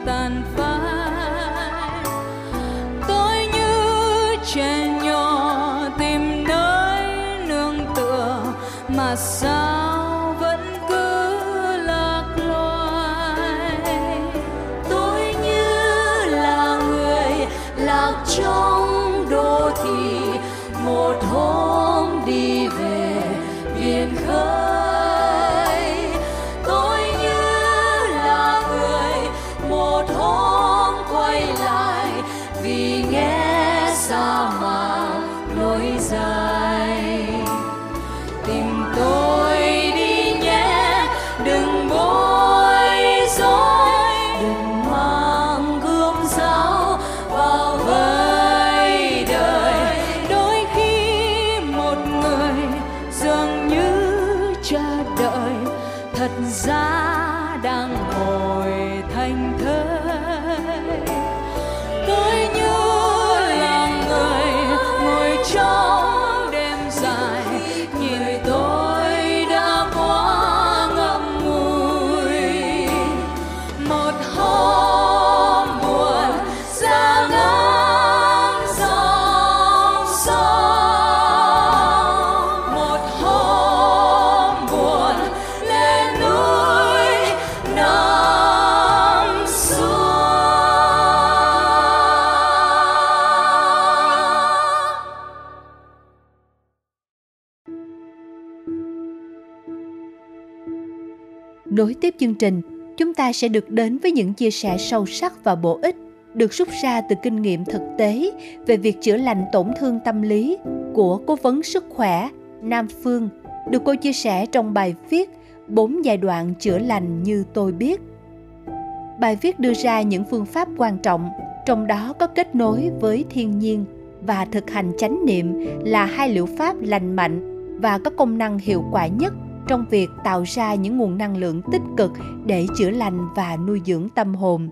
kỷ tàn chương trình, chúng ta sẽ được đến với những chia sẻ sâu sắc và bổ ích được rút ra từ kinh nghiệm thực tế về việc chữa lành tổn thương tâm lý của cố vấn sức khỏe Nam Phương được cô chia sẻ trong bài viết bốn giai đoạn chữa lành như tôi biết. Bài viết đưa ra những phương pháp quan trọng, trong đó có kết nối với thiên nhiên và thực hành chánh niệm là hai liệu pháp lành mạnh và có công năng hiệu quả nhất trong việc tạo ra những nguồn năng lượng tích cực để chữa lành và nuôi dưỡng tâm hồn.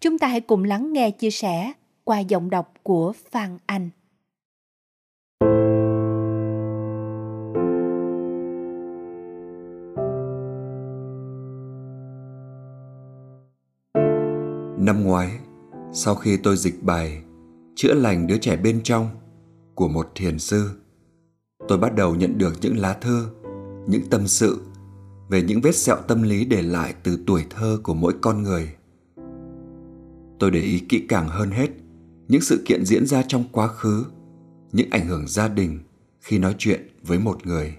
Chúng ta hãy cùng lắng nghe chia sẻ qua giọng đọc của Phan Anh. Năm ngoái, sau khi tôi dịch bài Chữa lành đứa trẻ bên trong của một thiền sư, tôi bắt đầu nhận được những lá thư, những tâm sự về những vết sẹo tâm lý để lại từ tuổi thơ của mỗi con người. Tôi để ý kỹ càng hơn hết những sự kiện diễn ra trong quá khứ, những ảnh hưởng gia đình khi nói chuyện với một người.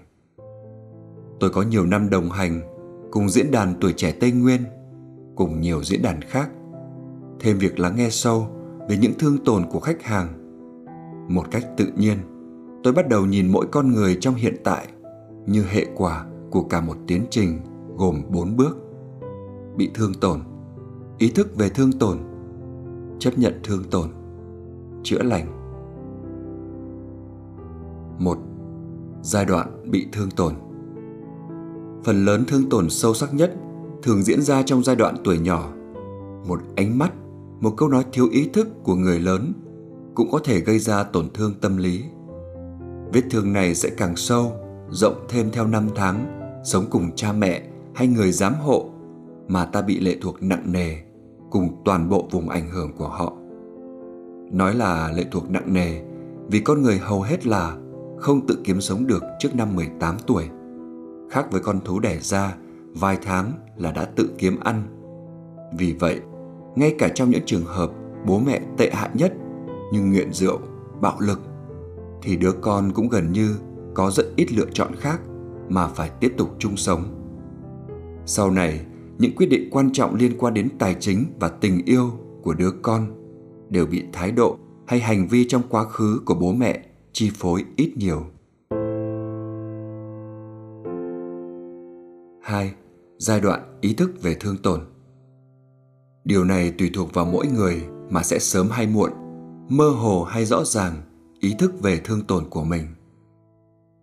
Tôi có nhiều năm đồng hành cùng diễn đàn tuổi trẻ Tây Nguyên, cùng nhiều diễn đàn khác thêm việc lắng nghe sâu về những thương tổn của khách hàng một cách tự nhiên tôi bắt đầu nhìn mỗi con người trong hiện tại như hệ quả của cả một tiến trình gồm bốn bước. Bị thương tổn, ý thức về thương tổn, chấp nhận thương tổn, chữa lành. Một, giai đoạn bị thương tổn. Phần lớn thương tổn sâu sắc nhất thường diễn ra trong giai đoạn tuổi nhỏ. Một ánh mắt, một câu nói thiếu ý thức của người lớn cũng có thể gây ra tổn thương tâm lý vết thương này sẽ càng sâu rộng thêm theo năm tháng sống cùng cha mẹ hay người giám hộ mà ta bị lệ thuộc nặng nề cùng toàn bộ vùng ảnh hưởng của họ nói là lệ thuộc nặng nề vì con người hầu hết là không tự kiếm sống được trước năm 18 tuổi. Khác với con thú đẻ ra, vài tháng là đã tự kiếm ăn. Vì vậy, ngay cả trong những trường hợp bố mẹ tệ hại nhất như nghiện rượu, bạo lực thì đứa con cũng gần như có rất ít lựa chọn khác mà phải tiếp tục chung sống. Sau này, những quyết định quan trọng liên quan đến tài chính và tình yêu của đứa con đều bị thái độ hay hành vi trong quá khứ của bố mẹ chi phối ít nhiều. 2. Giai đoạn ý thức về thương tổn điều này tùy thuộc vào mỗi người mà sẽ sớm hay muộn mơ hồ hay rõ ràng ý thức về thương tổn của mình.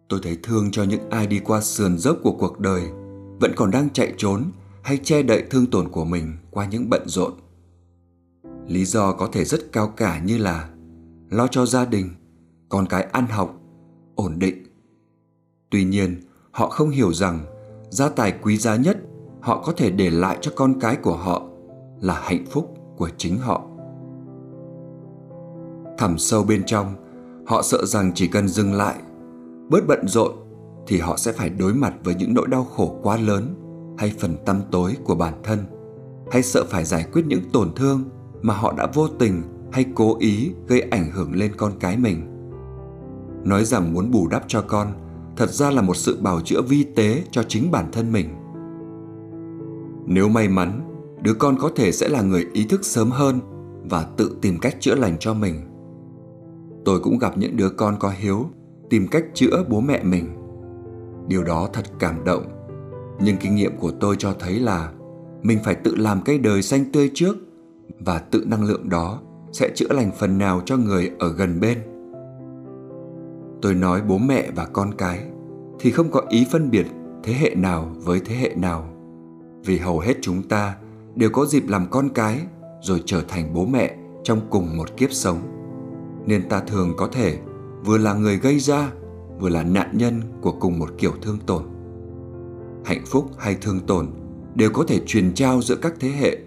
Tôi thấy thương cho những ai đi qua sườn dốc của cuộc đời vẫn còn đang chạy trốn hay che đậy thương tổn của mình qua những bận rộn. Lý do có thể rất cao cả như là lo cho gia đình, con cái ăn học, ổn định. Tuy nhiên, họ không hiểu rằng gia tài quý giá nhất họ có thể để lại cho con cái của họ là hạnh phúc của chính họ. Thẳm sâu bên trong họ sợ rằng chỉ cần dừng lại, bớt bận rộn thì họ sẽ phải đối mặt với những nỗi đau khổ quá lớn hay phần tăm tối của bản thân, hay sợ phải giải quyết những tổn thương mà họ đã vô tình hay cố ý gây ảnh hưởng lên con cái mình. Nói rằng muốn bù đắp cho con thật ra là một sự bào chữa vi tế cho chính bản thân mình. Nếu may mắn, đứa con có thể sẽ là người ý thức sớm hơn và tự tìm cách chữa lành cho mình tôi cũng gặp những đứa con có hiếu, tìm cách chữa bố mẹ mình. Điều đó thật cảm động. Nhưng kinh nghiệm của tôi cho thấy là mình phải tự làm cây đời xanh tươi trước và tự năng lượng đó sẽ chữa lành phần nào cho người ở gần bên. Tôi nói bố mẹ và con cái thì không có ý phân biệt thế hệ nào với thế hệ nào, vì hầu hết chúng ta đều có dịp làm con cái rồi trở thành bố mẹ trong cùng một kiếp sống nên ta thường có thể, vừa là người gây ra, vừa là nạn nhân của cùng một kiểu thương tổn. Hạnh phúc hay thương tổn đều có thể truyền trao giữa các thế hệ.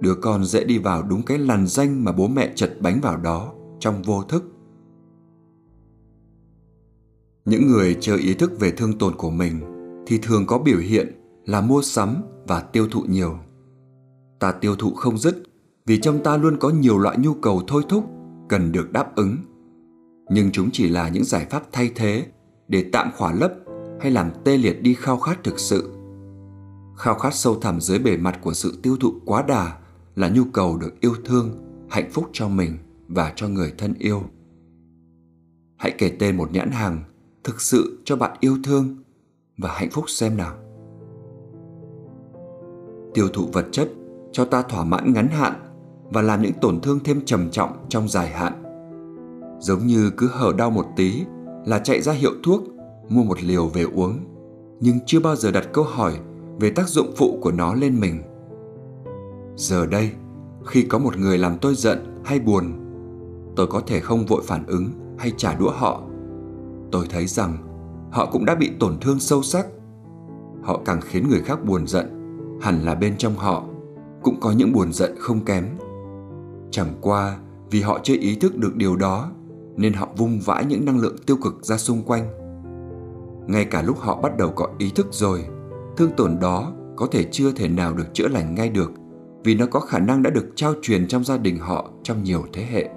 Đứa con dễ đi vào đúng cái làn danh mà bố mẹ chật bánh vào đó trong vô thức. Những người chưa ý thức về thương tổn của mình thì thường có biểu hiện là mua sắm và tiêu thụ nhiều. Ta tiêu thụ không dứt vì trong ta luôn có nhiều loại nhu cầu thôi thúc cần được đáp ứng. Nhưng chúng chỉ là những giải pháp thay thế để tạm khỏa lấp hay làm tê liệt đi khao khát thực sự. Khao khát sâu thẳm dưới bề mặt của sự tiêu thụ quá đà là nhu cầu được yêu thương, hạnh phúc cho mình và cho người thân yêu. Hãy kể tên một nhãn hàng thực sự cho bạn yêu thương và hạnh phúc xem nào. Tiêu thụ vật chất cho ta thỏa mãn ngắn hạn và làm những tổn thương thêm trầm trọng trong dài hạn. Giống như cứ hở đau một tí là chạy ra hiệu thuốc, mua một liều về uống, nhưng chưa bao giờ đặt câu hỏi về tác dụng phụ của nó lên mình. Giờ đây, khi có một người làm tôi giận hay buồn, tôi có thể không vội phản ứng hay trả đũa họ. Tôi thấy rằng họ cũng đã bị tổn thương sâu sắc. Họ càng khiến người khác buồn giận, hẳn là bên trong họ cũng có những buồn giận không kém chẳng qua, vì họ chưa ý thức được điều đó, nên họ vung vãi những năng lượng tiêu cực ra xung quanh. Ngay cả lúc họ bắt đầu có ý thức rồi, thương tổn đó có thể chưa thể nào được chữa lành ngay được, vì nó có khả năng đã được trao truyền trong gia đình họ trong nhiều thế hệ.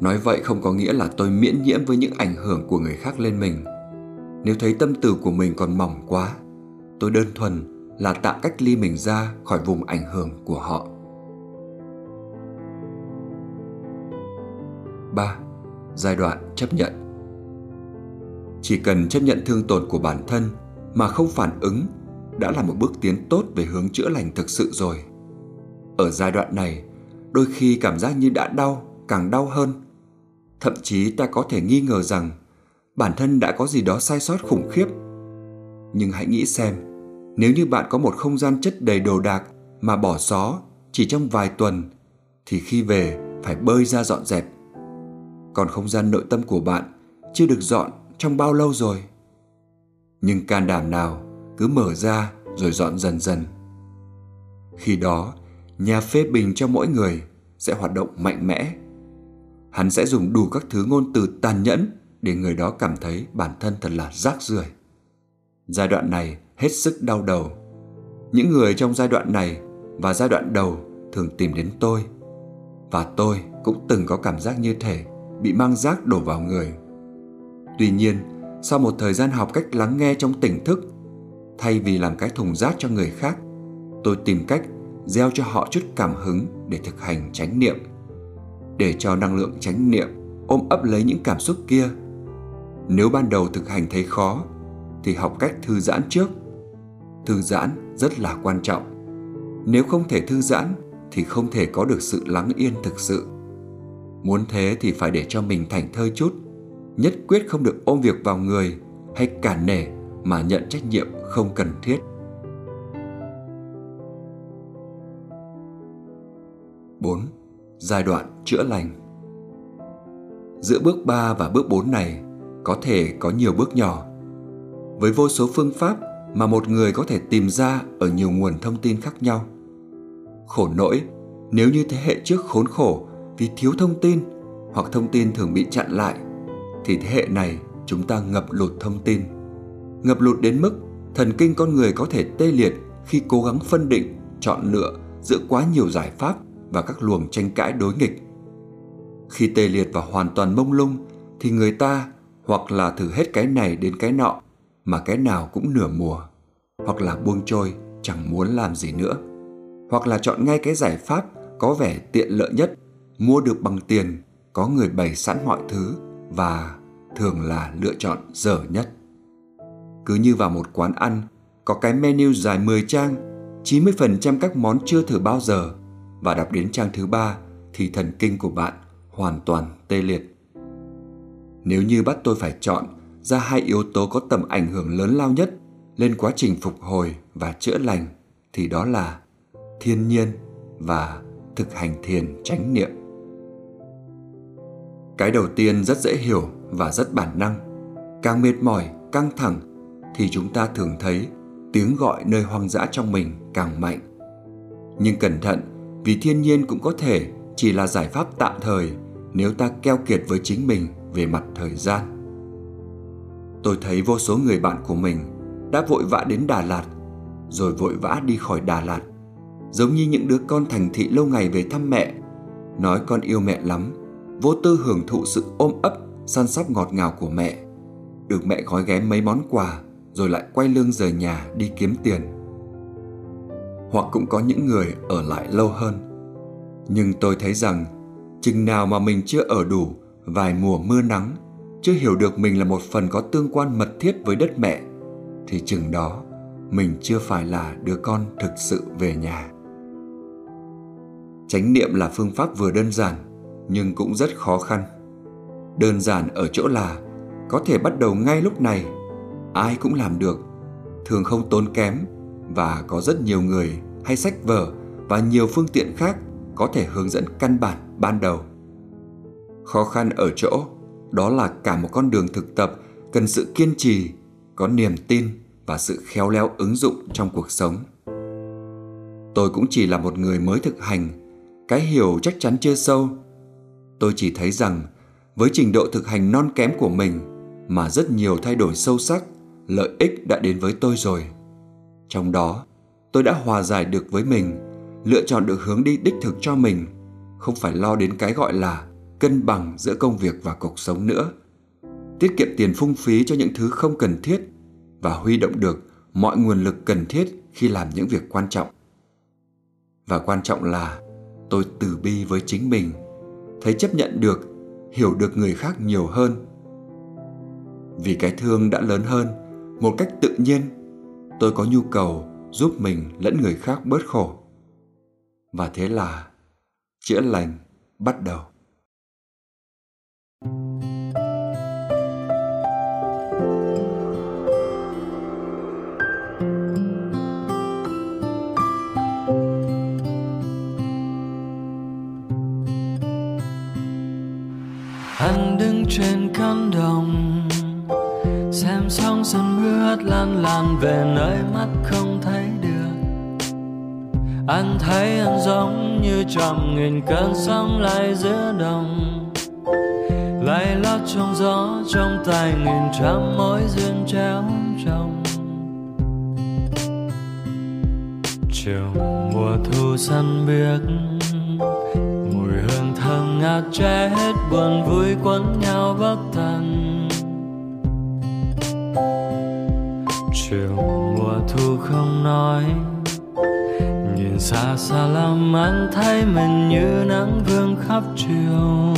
Nói vậy không có nghĩa là tôi miễn nhiễm với những ảnh hưởng của người khác lên mình. Nếu thấy tâm từ của mình còn mỏng quá, tôi đơn thuần là tạm cách ly mình ra khỏi vùng ảnh hưởng của họ. 3. Giai đoạn chấp nhận Chỉ cần chấp nhận thương tổn của bản thân mà không phản ứng đã là một bước tiến tốt về hướng chữa lành thực sự rồi. Ở giai đoạn này, đôi khi cảm giác như đã đau, càng đau hơn. Thậm chí ta có thể nghi ngờ rằng bản thân đã có gì đó sai sót khủng khiếp. Nhưng hãy nghĩ xem, nếu như bạn có một không gian chất đầy đồ đạc mà bỏ xó chỉ trong vài tuần thì khi về phải bơi ra dọn dẹp. Còn không gian nội tâm của bạn chưa được dọn trong bao lâu rồi? Nhưng can đảm nào cứ mở ra rồi dọn dần dần. Khi đó, nhà phê bình cho mỗi người sẽ hoạt động mạnh mẽ. Hắn sẽ dùng đủ các thứ ngôn từ tàn nhẫn để người đó cảm thấy bản thân thật là rác rưởi. Giai đoạn này hết sức đau đầu. Những người trong giai đoạn này và giai đoạn đầu thường tìm đến tôi và tôi cũng từng có cảm giác như thể bị mang rác đổ vào người. Tuy nhiên, sau một thời gian học cách lắng nghe trong tỉnh thức thay vì làm cái thùng rác cho người khác tôi tìm cách gieo cho họ chút cảm hứng để thực hành chánh niệm. Để cho năng lượng chánh niệm ôm ấp lấy những cảm xúc kia nếu ban đầu thực hành thấy khó thì học cách thư giãn trước. Thư giãn rất là quan trọng. Nếu không thể thư giãn thì không thể có được sự lắng yên thực sự muốn thế thì phải để cho mình thành thơi chút nhất quyết không được ôm việc vào người hay cản nể mà nhận trách nhiệm không cần thiết. bốn Giai đoạn chữa lành Giữa bước 3 và bước 4 này có thể có nhiều bước nhỏ. Với vô số phương pháp mà một người có thể tìm ra ở nhiều nguồn thông tin khác nhau. Khổ nỗi, nếu như thế hệ trước khốn khổ vì thiếu thông tin hoặc thông tin thường bị chặn lại, thì thế hệ này chúng ta ngập lụt thông tin ngập lụt đến mức thần kinh con người có thể tê liệt khi cố gắng phân định, chọn lựa giữa quá nhiều giải pháp và các luồng tranh cãi đối nghịch. Khi tê liệt và hoàn toàn mông lung thì người ta hoặc là thử hết cái này đến cái nọ mà cái nào cũng nửa mùa, hoặc là buông trôi chẳng muốn làm gì nữa, hoặc là chọn ngay cái giải pháp có vẻ tiện lợi nhất, mua được bằng tiền, có người bày sẵn mọi thứ và thường là lựa chọn dở nhất. Cứ như vào một quán ăn, có cái menu dài 10 trang, 90% các món chưa thử bao giờ và đọc đến trang thứ ba thì thần kinh của bạn hoàn toàn tê liệt. Nếu như bắt tôi phải chọn ra hai yếu tố có tầm ảnh hưởng lớn lao nhất lên quá trình phục hồi và chữa lành thì đó là thiên nhiên và thực hành thiền chánh niệm. Cái đầu tiên rất dễ hiểu và rất bản năng. Càng mệt mỏi, căng thẳng thì chúng ta thường thấy tiếng gọi nơi hoang dã trong mình càng mạnh. Nhưng cẩn thận, vì thiên nhiên cũng có thể chỉ là giải pháp tạm thời nếu ta keo kiệt với chính mình về mặt thời gian. Tôi thấy vô số người bạn của mình đã vội vã đến Đà Lạt, rồi vội vã đi khỏi Đà Lạt, giống như những đứa con thành thị lâu ngày về thăm mẹ, nói con yêu mẹ lắm, vô tư hưởng thụ sự ôm ấp, săn sóc ngọt ngào của mẹ, được mẹ gói ghém mấy món quà rồi lại quay lưng rời nhà đi kiếm tiền. Hoặc cũng có những người ở lại lâu hơn. Nhưng tôi thấy rằng chừng nào mà mình chưa ở đủ vài mùa mưa nắng chưa hiểu được mình là một phần có tương quan mật thiết với đất mẹ thì chừng đó mình chưa phải là đứa con thực sự về nhà. Chánh niệm là phương pháp vừa đơn giản nhưng cũng rất khó khăn. Đơn giản ở chỗ là có thể bắt đầu ngay lúc này, ai cũng làm được. Thường không tốn kém và có rất nhiều người hay sách vở và nhiều phương tiện khác có thể hướng dẫn căn bản ban đầu. Khó khăn ở chỗ đó là cả một con đường thực tập cần sự kiên trì, có niềm tin và sự khéo léo ứng dụng trong cuộc sống. Tôi cũng chỉ là một người mới thực hành, cái hiểu chắc chắn chưa sâu tôi chỉ thấy rằng, với trình độ thực hành non kém của mình, mà rất nhiều thay đổi sâu sắc, lợi ích đã đến với tôi rồi. Trong đó, tôi đã hòa giải được với mình, lựa chọn được hướng đi đích thực cho mình, không phải lo đến cái gọi là cân bằng giữa công việc và cuộc sống nữa. Tiết kiệm tiền phung phí cho những thứ không cần thiết và huy động được mọi nguồn lực cần thiết khi làm những việc quan trọng. Và quan trọng là tôi từ bi với chính mình thấy chấp nhận được, hiểu được người khác nhiều hơn. Vì cái thương đã lớn hơn, một cách tự nhiên, tôi có nhu cầu giúp mình lẫn người khác bớt khổ. Và thế là chữa lành bắt đầu. Anh đứng trên cánh đồng, xem sóng sân bước lan lan về nơi mắt không thấy được. Anh thấy anh giống như trăm nghìn cơn sóng lại giữa đồng, lay lót trong gió, trong tay nghìn trăm mối duyên treo trong chiều mùa thu săn biếc ngạt che hết buồn vui quấn nhau bất tận chiều mùa thu không nói, nhìn xa xa lắm, anh thấy mình như nắng vương khắp chiều.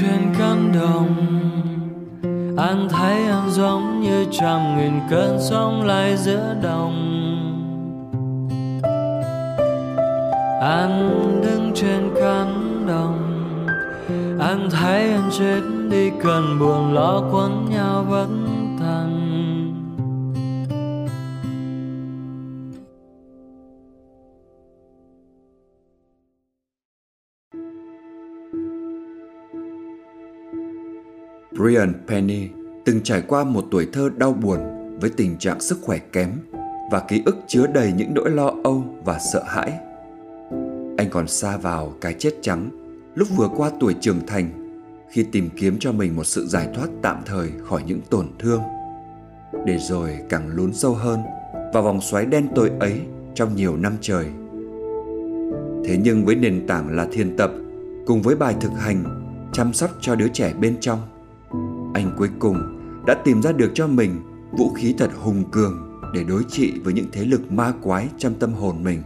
Trên cánh đồng. Anh thấy anh giống như trăm nghìn cơn sóng lại giữa đồng. Anh đứng trên cánh đồng. Anh thấy anh chết đi cần buồn lo quấn nhau vẫn Brian Penny từng trải qua một tuổi thơ đau buồn với tình trạng sức khỏe kém và ký ức chứa đầy những nỗi lo âu và sợ hãi. Anh còn xa vào cái chết trắng lúc vừa qua tuổi trưởng thành khi tìm kiếm cho mình một sự giải thoát tạm thời khỏi những tổn thương để rồi càng lún sâu hơn vào vòng xoáy đen tối ấy trong nhiều năm trời. Thế nhưng với nền tảng là thiền tập cùng với bài thực hành chăm sóc cho đứa trẻ bên trong, anh cuối cùng đã tìm ra được cho mình vũ khí thật hùng cường để đối trị với những thế lực ma quái trong tâm hồn mình.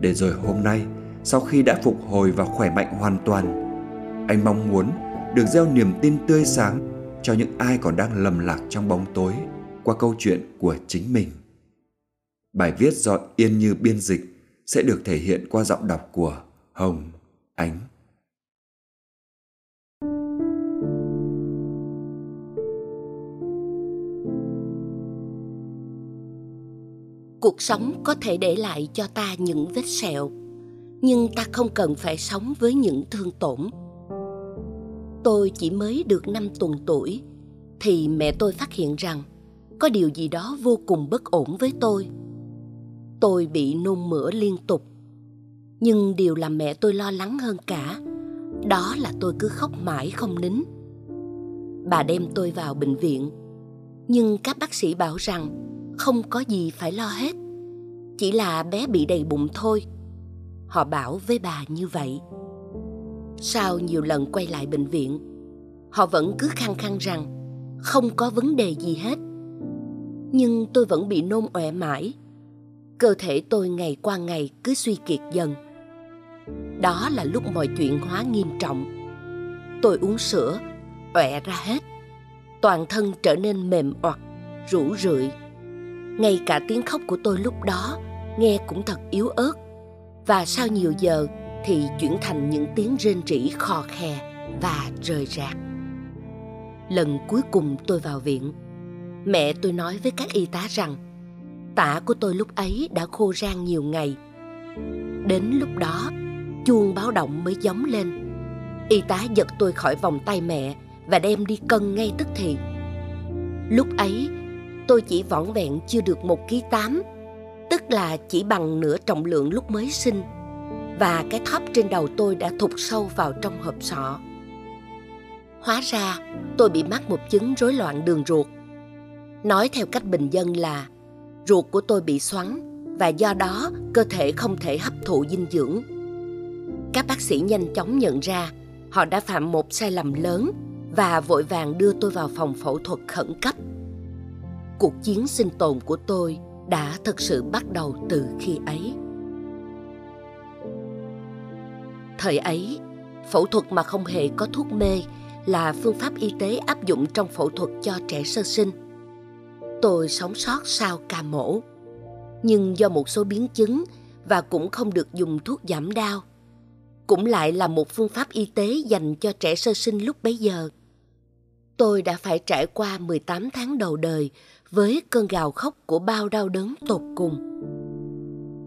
Để rồi hôm nay, sau khi đã phục hồi và khỏe mạnh hoàn toàn, anh mong muốn được gieo niềm tin tươi sáng cho những ai còn đang lầm lạc trong bóng tối qua câu chuyện của chính mình. Bài viết do Yên Như biên dịch sẽ được thể hiện qua giọng đọc của Hồng Ánh. Cuộc sống có thể để lại cho ta những vết sẹo, nhưng ta không cần phải sống với những thương tổn. Tôi chỉ mới được năm tuần tuổi, thì mẹ tôi phát hiện rằng có điều gì đó vô cùng bất ổn với tôi. Tôi bị nôn mửa liên tục, nhưng điều làm mẹ tôi lo lắng hơn cả, đó là tôi cứ khóc mãi không nín. Bà đem tôi vào bệnh viện, nhưng các bác sĩ bảo rằng không có gì phải lo hết. Chỉ là bé bị đầy bụng thôi. Họ bảo với bà như vậy. Sau nhiều lần quay lại bệnh viện, họ vẫn cứ khăng khăng rằng không có vấn đề gì hết. Nhưng tôi vẫn bị nôn ọe mãi. Cơ thể tôi ngày qua ngày cứ suy kiệt dần. Đó là lúc mọi chuyện hóa nghiêm trọng. Tôi uống sữa, ọe ra hết. Toàn thân trở nên mềm oặt, rũ rượi ngay cả tiếng khóc của tôi lúc đó nghe cũng thật yếu ớt. Và sau nhiều giờ thì chuyển thành những tiếng rên rỉ khò khè và rời rạc. Lần cuối cùng tôi vào viện, mẹ tôi nói với các y tá rằng, tả của tôi lúc ấy đã khô rang nhiều ngày. Đến lúc đó, chuông báo động mới gióng lên. Y tá giật tôi khỏi vòng tay mẹ và đem đi cân ngay tức thì. Lúc ấy tôi chỉ vỏn vẹn chưa được một ký tám, tức là chỉ bằng nửa trọng lượng lúc mới sinh, và cái thóp trên đầu tôi đã thụt sâu vào trong hộp sọ. Hóa ra, tôi bị mắc một chứng rối loạn đường ruột. Nói theo cách bình dân là, ruột của tôi bị xoắn và do đó cơ thể không thể hấp thụ dinh dưỡng. Các bác sĩ nhanh chóng nhận ra, họ đã phạm một sai lầm lớn và vội vàng đưa tôi vào phòng phẫu thuật khẩn cấp cuộc chiến sinh tồn của tôi đã thực sự bắt đầu từ khi ấy thời ấy, phẫu thuật mà không hề có thuốc mê là phương pháp y tế áp dụng trong phẫu thuật cho trẻ sơ sinh tôi sống sót sau ca mổ, nhưng do một số biến chứng và cũng không được dùng thuốc giảm đau, cũng lại là một phương pháp y tế dành cho trẻ sơ sinh lúc bấy giờ. Tôi đã phải trải qua 18 tháng đầu đời với cơn gào khóc của bao đau đớn tột cùng.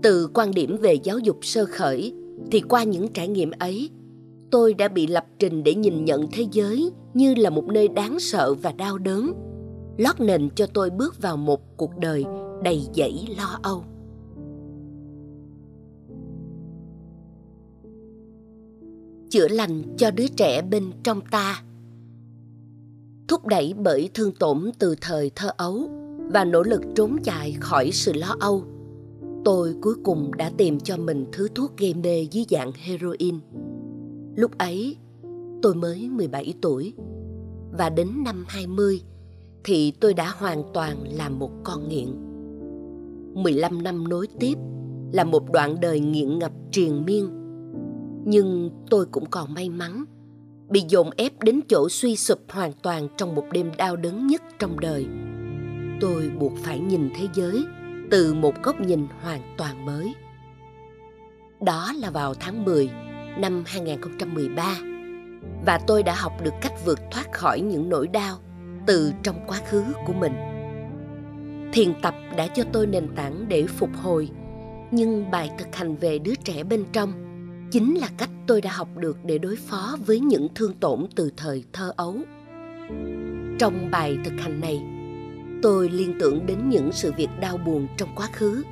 Từ quan điểm về giáo dục sơ khởi thì qua những trải nghiệm ấy, tôi đã bị lập trình để nhìn nhận thế giới như là một nơi đáng sợ và đau đớn, lót nền cho tôi bước vào một cuộc đời đầy dẫy lo âu. Chữa lành cho đứa trẻ bên trong ta thúc đẩy bởi thương tổn từ thời thơ ấu và nỗ lực trốn chạy khỏi sự lo âu tôi cuối cùng đã tìm cho mình thứ thuốc gây mê dưới dạng heroin. Lúc ấy, tôi mới 17 tuổi và đến năm 20 thì tôi đã hoàn toàn là một con nghiện. 15 năm nối tiếp là một đoạn đời nghiện ngập triền miên. Nhưng tôi cũng còn may mắn bị dồn ép đến chỗ suy sụp hoàn toàn trong một đêm đau đớn nhất trong đời. Tôi buộc phải nhìn thế giới từ một góc nhìn hoàn toàn mới. Đó là vào tháng 10 năm 2013 và tôi đã học được cách vượt thoát khỏi những nỗi đau từ trong quá khứ của mình. Thiền tập đã cho tôi nền tảng để phục hồi, nhưng bài thực hành về đứa trẻ bên trong chính là cách tôi đã học được để đối phó với những thương tổn từ thời thơ ấu. Trong bài thực hành này, tôi liên tưởng đến những sự việc đau buồn trong quá khứ,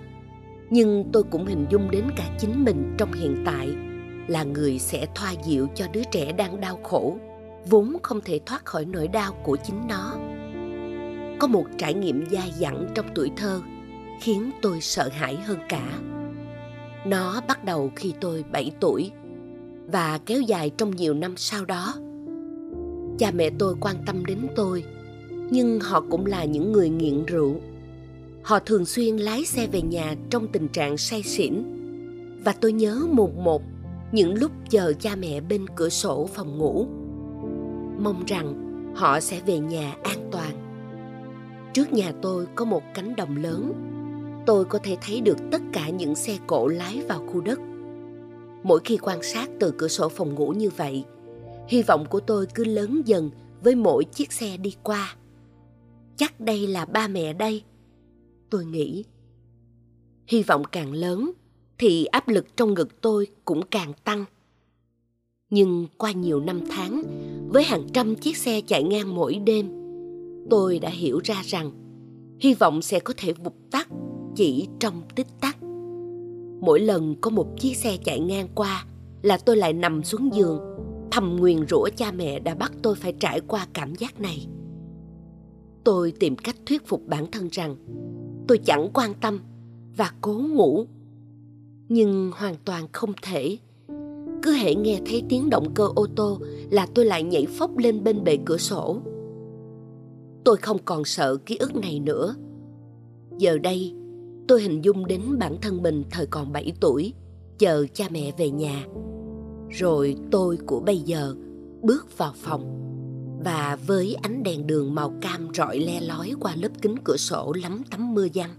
nhưng tôi cũng hình dung đến cả chính mình trong hiện tại là người sẽ thoa dịu cho đứa trẻ đang đau khổ, vốn không thể thoát khỏi nỗi đau của chính nó. Có một trải nghiệm dai dẳng trong tuổi thơ khiến tôi sợ hãi hơn cả. Nó bắt đầu khi tôi 7 tuổi và kéo dài trong nhiều năm sau đó. Cha mẹ tôi quan tâm đến tôi, nhưng họ cũng là những người nghiện rượu. Họ thường xuyên lái xe về nhà trong tình trạng say xỉn. Và tôi nhớ mùng một những lúc chờ cha mẹ bên cửa sổ phòng ngủ mong rằng họ sẽ về nhà an toàn. Trước nhà tôi có một cánh đồng lớn. Tôi có thể thấy được tất cả những xe cộ lái vào khu đất mỗi khi quan sát từ cửa sổ phòng ngủ như vậy, hy vọng của tôi cứ lớn dần với mỗi chiếc xe đi qua. Chắc đây là ba mẹ đây. Tôi nghĩ, hy vọng càng lớn thì áp lực trong ngực tôi cũng càng tăng. Nhưng qua nhiều năm tháng, với hàng trăm chiếc xe chạy ngang mỗi đêm, tôi đã hiểu ra rằng hy vọng sẽ có thể vụt tắt chỉ trong tích tắc mỗi lần có một chiếc xe chạy ngang qua là tôi lại nằm xuống giường, thầm nguyền rủa cha mẹ đã bắt tôi phải trải qua cảm giác này. Tôi tìm cách thuyết phục bản thân rằng tôi chẳng quan tâm và cố ngủ, nhưng hoàn toàn không thể. Cứ hễ nghe thấy tiếng động cơ ô tô là tôi lại nhảy phóc lên bên bệ cửa sổ. Tôi không còn sợ ký ức này nữa. Giờ đây tôi hình dung đến bản thân mình thời còn 7 tuổi, chờ cha mẹ về nhà. Rồi tôi của bây giờ bước vào phòng và với ánh đèn đường màu cam rọi le lói qua lớp kính cửa sổ lắm tắm mưa giăng,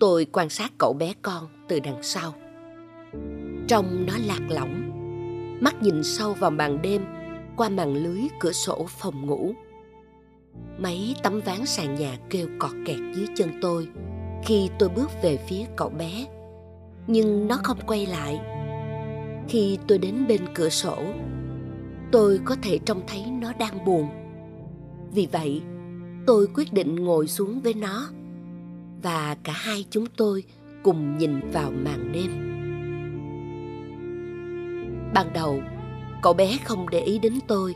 tôi quan sát cậu bé con từ đằng sau. Trông nó lạc lõng, mắt nhìn sâu vào màn đêm qua màn lưới cửa sổ phòng ngủ. Mấy tấm ván sàn nhà kêu cọt kẹt dưới chân tôi khi tôi bước về phía cậu bé. Nhưng nó không quay lại. Khi tôi đến bên cửa sổ, tôi có thể trông thấy nó đang buồn. Vì vậy, tôi quyết định ngồi xuống với nó và cả hai chúng tôi cùng nhìn vào màn đêm. Ban đầu, cậu bé không để ý đến tôi,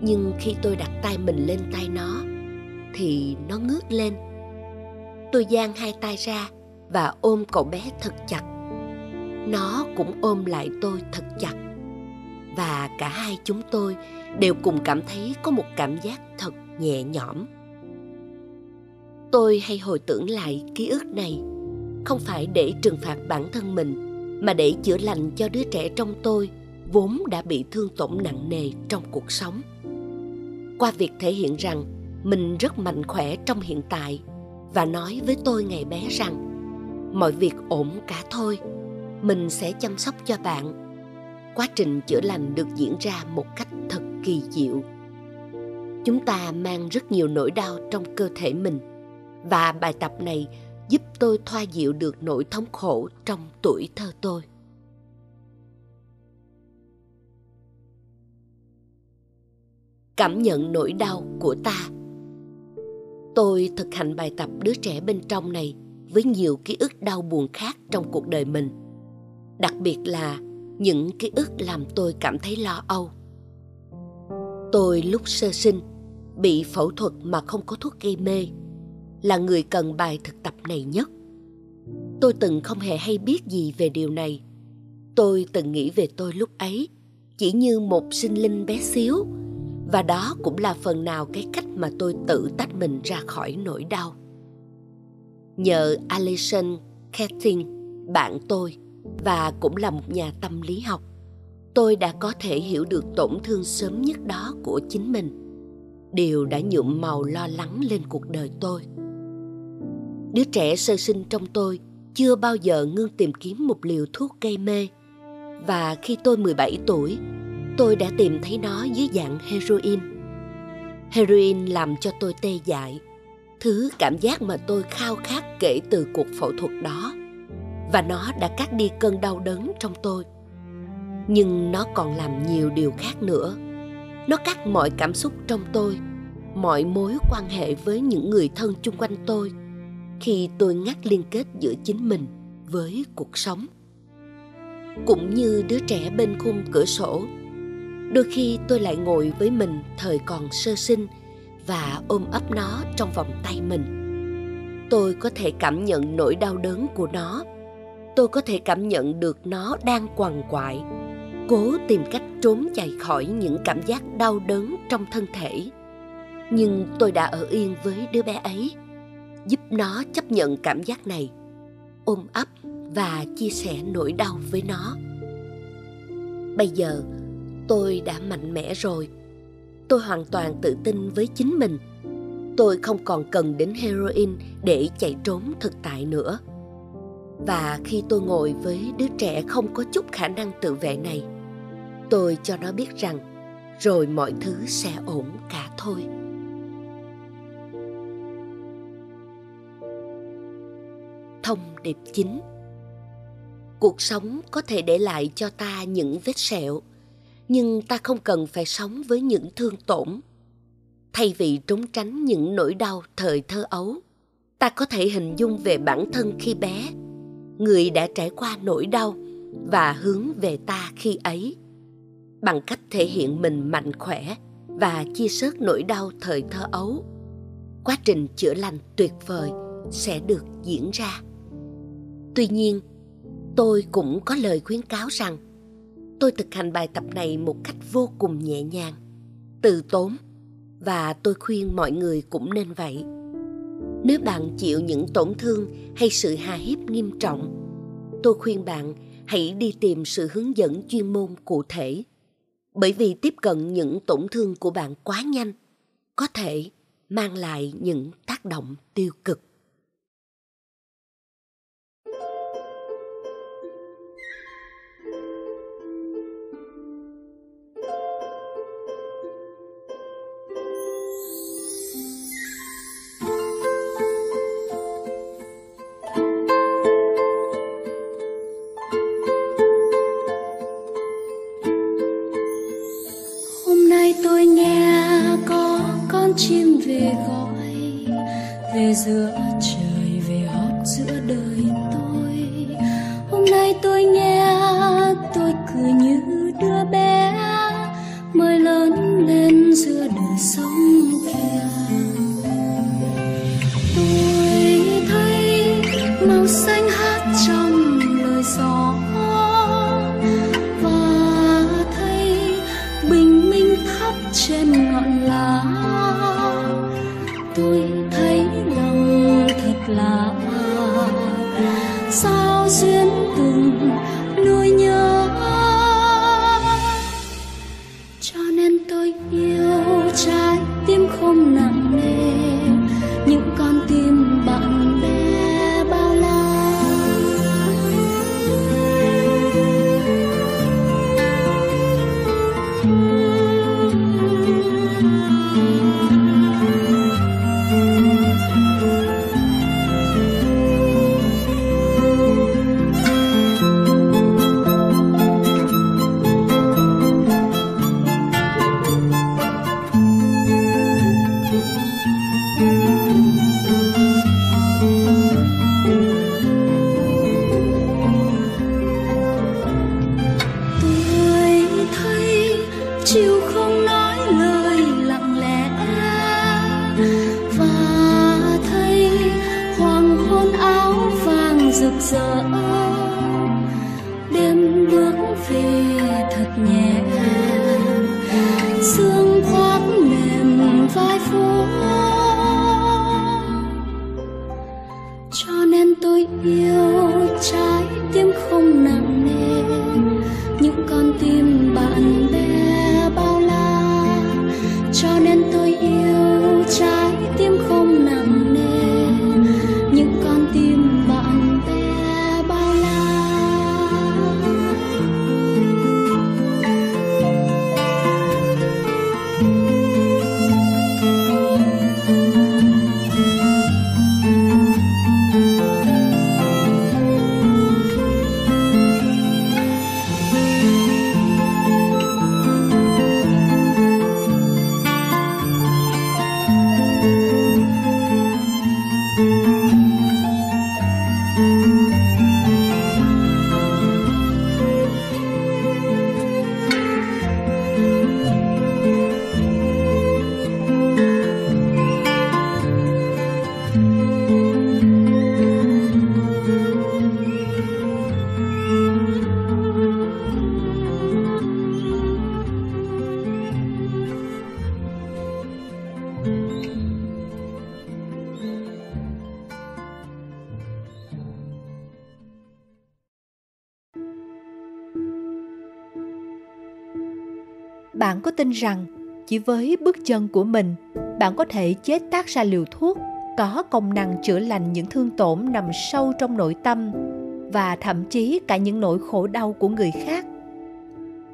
nhưng khi tôi đặt tay mình lên tay nó, thì nó ngước lên tôi giang hai tay ra và ôm cậu bé thật chặt. Nó cũng ôm lại tôi thật chặt. Và cả hai chúng tôi đều cùng cảm thấy có một cảm giác thật nhẹ nhõm. Tôi hay hồi tưởng lại ký ức này, không phải để trừng phạt bản thân mình, mà để chữa lành cho đứa trẻ trong tôi vốn đã bị thương tổn nặng nề trong cuộc sống. Qua việc thể hiện rằng mình rất mạnh khỏe trong hiện tại và nói với tôi ngày bé rằng, mọi việc ổn cả thôi, mình sẽ chăm sóc cho bạn. Quá trình chữa lành được diễn ra một cách thật kỳ diệu. Chúng ta mang rất nhiều nỗi đau trong cơ thể mình, và bài tập này giúp tôi thoa dịu được nỗi thống khổ trong tuổi thơ tôi. Cảm nhận nỗi đau của ta tôi thực hành bài tập đứa trẻ bên trong này với nhiều ký ức đau buồn khác trong cuộc đời mình. Đặc biệt là những ký ức làm tôi cảm thấy lo âu. Tôi lúc sơ sinh, bị phẫu thuật mà không có thuốc gây mê, là người cần bài thực tập này nhất. Tôi từng không hề hay biết gì về điều này. Tôi từng nghĩ về tôi lúc ấy, chỉ như một sinh linh bé xíu và đó cũng là phần nào cái cách mà tôi tự tách mình ra khỏi nỗi đau. Nhờ alison Ketting, bạn tôi và cũng là một nhà tâm lý học tôi đã có thể hiểu được tổn thương sớm nhất đó của chính mình. Điều đã nhuộm màu lo lắng lên cuộc đời tôi. Đứa trẻ sơ sinh trong tôi chưa bao giờ ngưng tìm kiếm một liều thuốc gây mê. Và khi tôi 17 tuổi tôi đã tìm thấy nó dưới dạng heroin. Heroin làm cho tôi tê dại. Thứ cảm giác mà tôi khao khát kể từ cuộc phẫu thuật đó. Và nó đã cắt đi cơn đau đớn trong tôi. Nhưng nó còn làm nhiều điều khác nữa. Nó cắt mọi cảm xúc trong tôi, mọi mối quan hệ với những người thân chung quanh tôi khi tôi ngắt liên kết giữa chính mình với cuộc sống. Cũng như đứa trẻ bên khung cửa sổ đôi khi tôi lại ngồi với mình thời còn sơ sinh và ôm ấp nó trong vòng tay mình. Tôi có thể cảm nhận nỗi đau đớn của nó. Tôi có thể cảm nhận được nó đang quằn quại, cố tìm cách trốn chạy khỏi những cảm giác đau đớn trong thân thể. Nhưng tôi đã ở yên với đứa bé ấy, giúp nó chấp nhận cảm giác này, ôm ấp và chia sẻ nỗi đau với nó. Bây giờ tôi đã mạnh mẽ rồi. Tôi hoàn toàn tự tin với chính mình. Tôi không còn cần đến heroin để chạy trốn thực tại nữa. Và khi tôi ngồi với đứa trẻ không có chút khả năng tự vệ này, tôi cho nó biết rằng rồi mọi thứ sẽ ổn cả thôi. Thông điệp chính. Cuộc sống có thể để lại cho ta những vết sẹo nhưng ta không cần phải sống với những thương tổn. Thay vì trốn tránh những nỗi đau thời thơ ấu, ta có thể hình dung về bản thân khi bé, người đã trải qua nỗi đau và hướng về ta khi ấy, bằng cách thể hiện mình mạnh khỏe và chia sớt nỗi đau thời thơ ấu. Quá trình chữa lành tuyệt vời sẽ được diễn ra. Tuy nhiên, tôi cũng có lời khuyến cáo rằng tôi thực hành bài tập này một cách vô cùng nhẹ nhàng, từ tốn, và tôi khuyên mọi người cũng nên vậy. Nếu bạn chịu những tổn thương hay sự hà hiếp nghiêm trọng, tôi khuyên bạn hãy đi tìm sự hướng dẫn chuyên môn cụ thể. Bởi vì tiếp cận những tổn thương của bạn quá nhanh có thể mang lại những tác động tiêu cực. Con chim về gọi về giữa trời về hót giữa đời. Tin rằng, chỉ với bước chân của mình, bạn có thể chế tác ra liều thuốc có công năng chữa lành những thương tổn nằm sâu trong nội tâm và thậm chí cả những nỗi khổ đau của người khác.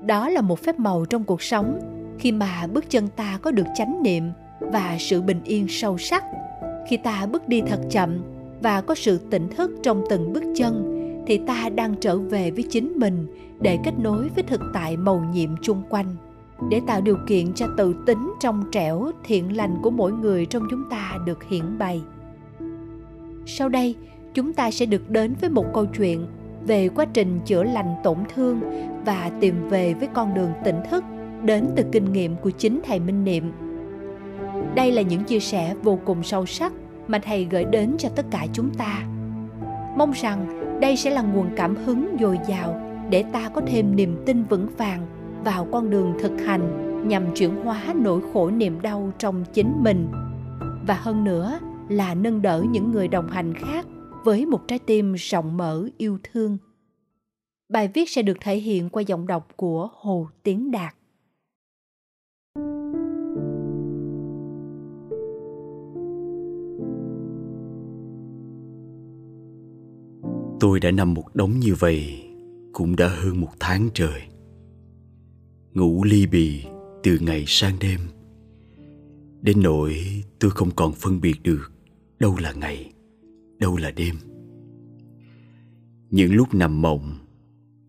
Đó là một phép màu trong cuộc sống khi mà bước chân ta có được chánh niệm và sự bình yên sâu sắc. Khi ta bước đi thật chậm và có sự tỉnh thức trong từng bước chân, thì ta đang trở về với chính mình để kết nối với thực tại màu nhiệm chung quanh để tạo điều kiện cho tự tính trong trẻo thiện lành của mỗi người trong chúng ta được hiển bày. Sau đây, chúng ta sẽ được đến với một câu chuyện về quá trình chữa lành tổn thương và tìm về với con đường tỉnh thức đến từ kinh nghiệm của chính thầy minh niệm. Đây là những chia sẻ vô cùng sâu sắc mà thầy gửi đến cho tất cả chúng ta. Mong rằng đây sẽ là nguồn cảm hứng dồi dào để ta có thêm niềm tin vững vàng vào con đường thực hành nhằm chuyển hóa nỗi khổ niềm đau trong chính mình. Và hơn nữa là nâng đỡ những người đồng hành khác với một trái tim rộng mở, yêu thương. Bài viết sẽ được thể hiện qua giọng đọc của hồ tiến đạt. Tôi đã nằm một đống như vậy, cũng đã hơn một tháng trời. Ngủ ly bì từ ngày sang đêm. Đến nỗi tôi không còn phân biệt được đâu là ngày, đâu là đêm. Những lúc nằm mộng,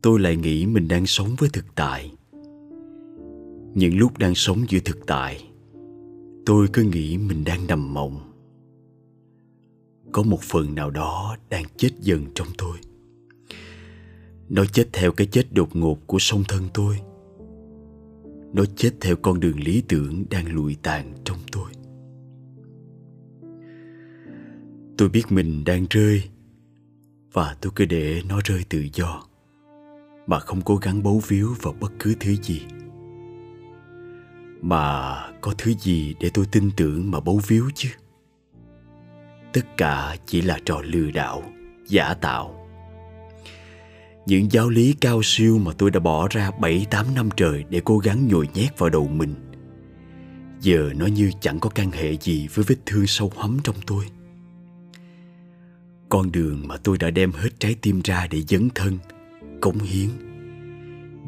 tôi lại nghĩ mình đang sống với thực tại. Những lúc đang sống giữa thực tại, tôi cứ nghĩ mình đang nằm mộng có một phần nào đó đang chết dần trong tôi nó chết theo cái chết đột ngột của song thân tôi nó chết theo con đường lý tưởng đang lụi tàn trong tôi. Tôi biết mình đang rơi, và tôi cứ để nó rơi tự do, mà không cố gắng bấu víu vào bất cứ thứ gì. Mà có thứ gì để tôi tin tưởng mà bấu víu chứ? Tất cả chỉ là trò lừa đảo, giả tạo những giáo lý cao siêu mà tôi đã bỏ ra 7-8 năm trời để cố gắng nhồi nhét vào đầu mình. Giờ nó như chẳng có căn hệ gì với vết thương sâu hắm trong tôi. Con đường mà tôi đã đem hết trái tim ra để dấn thân, cống hiến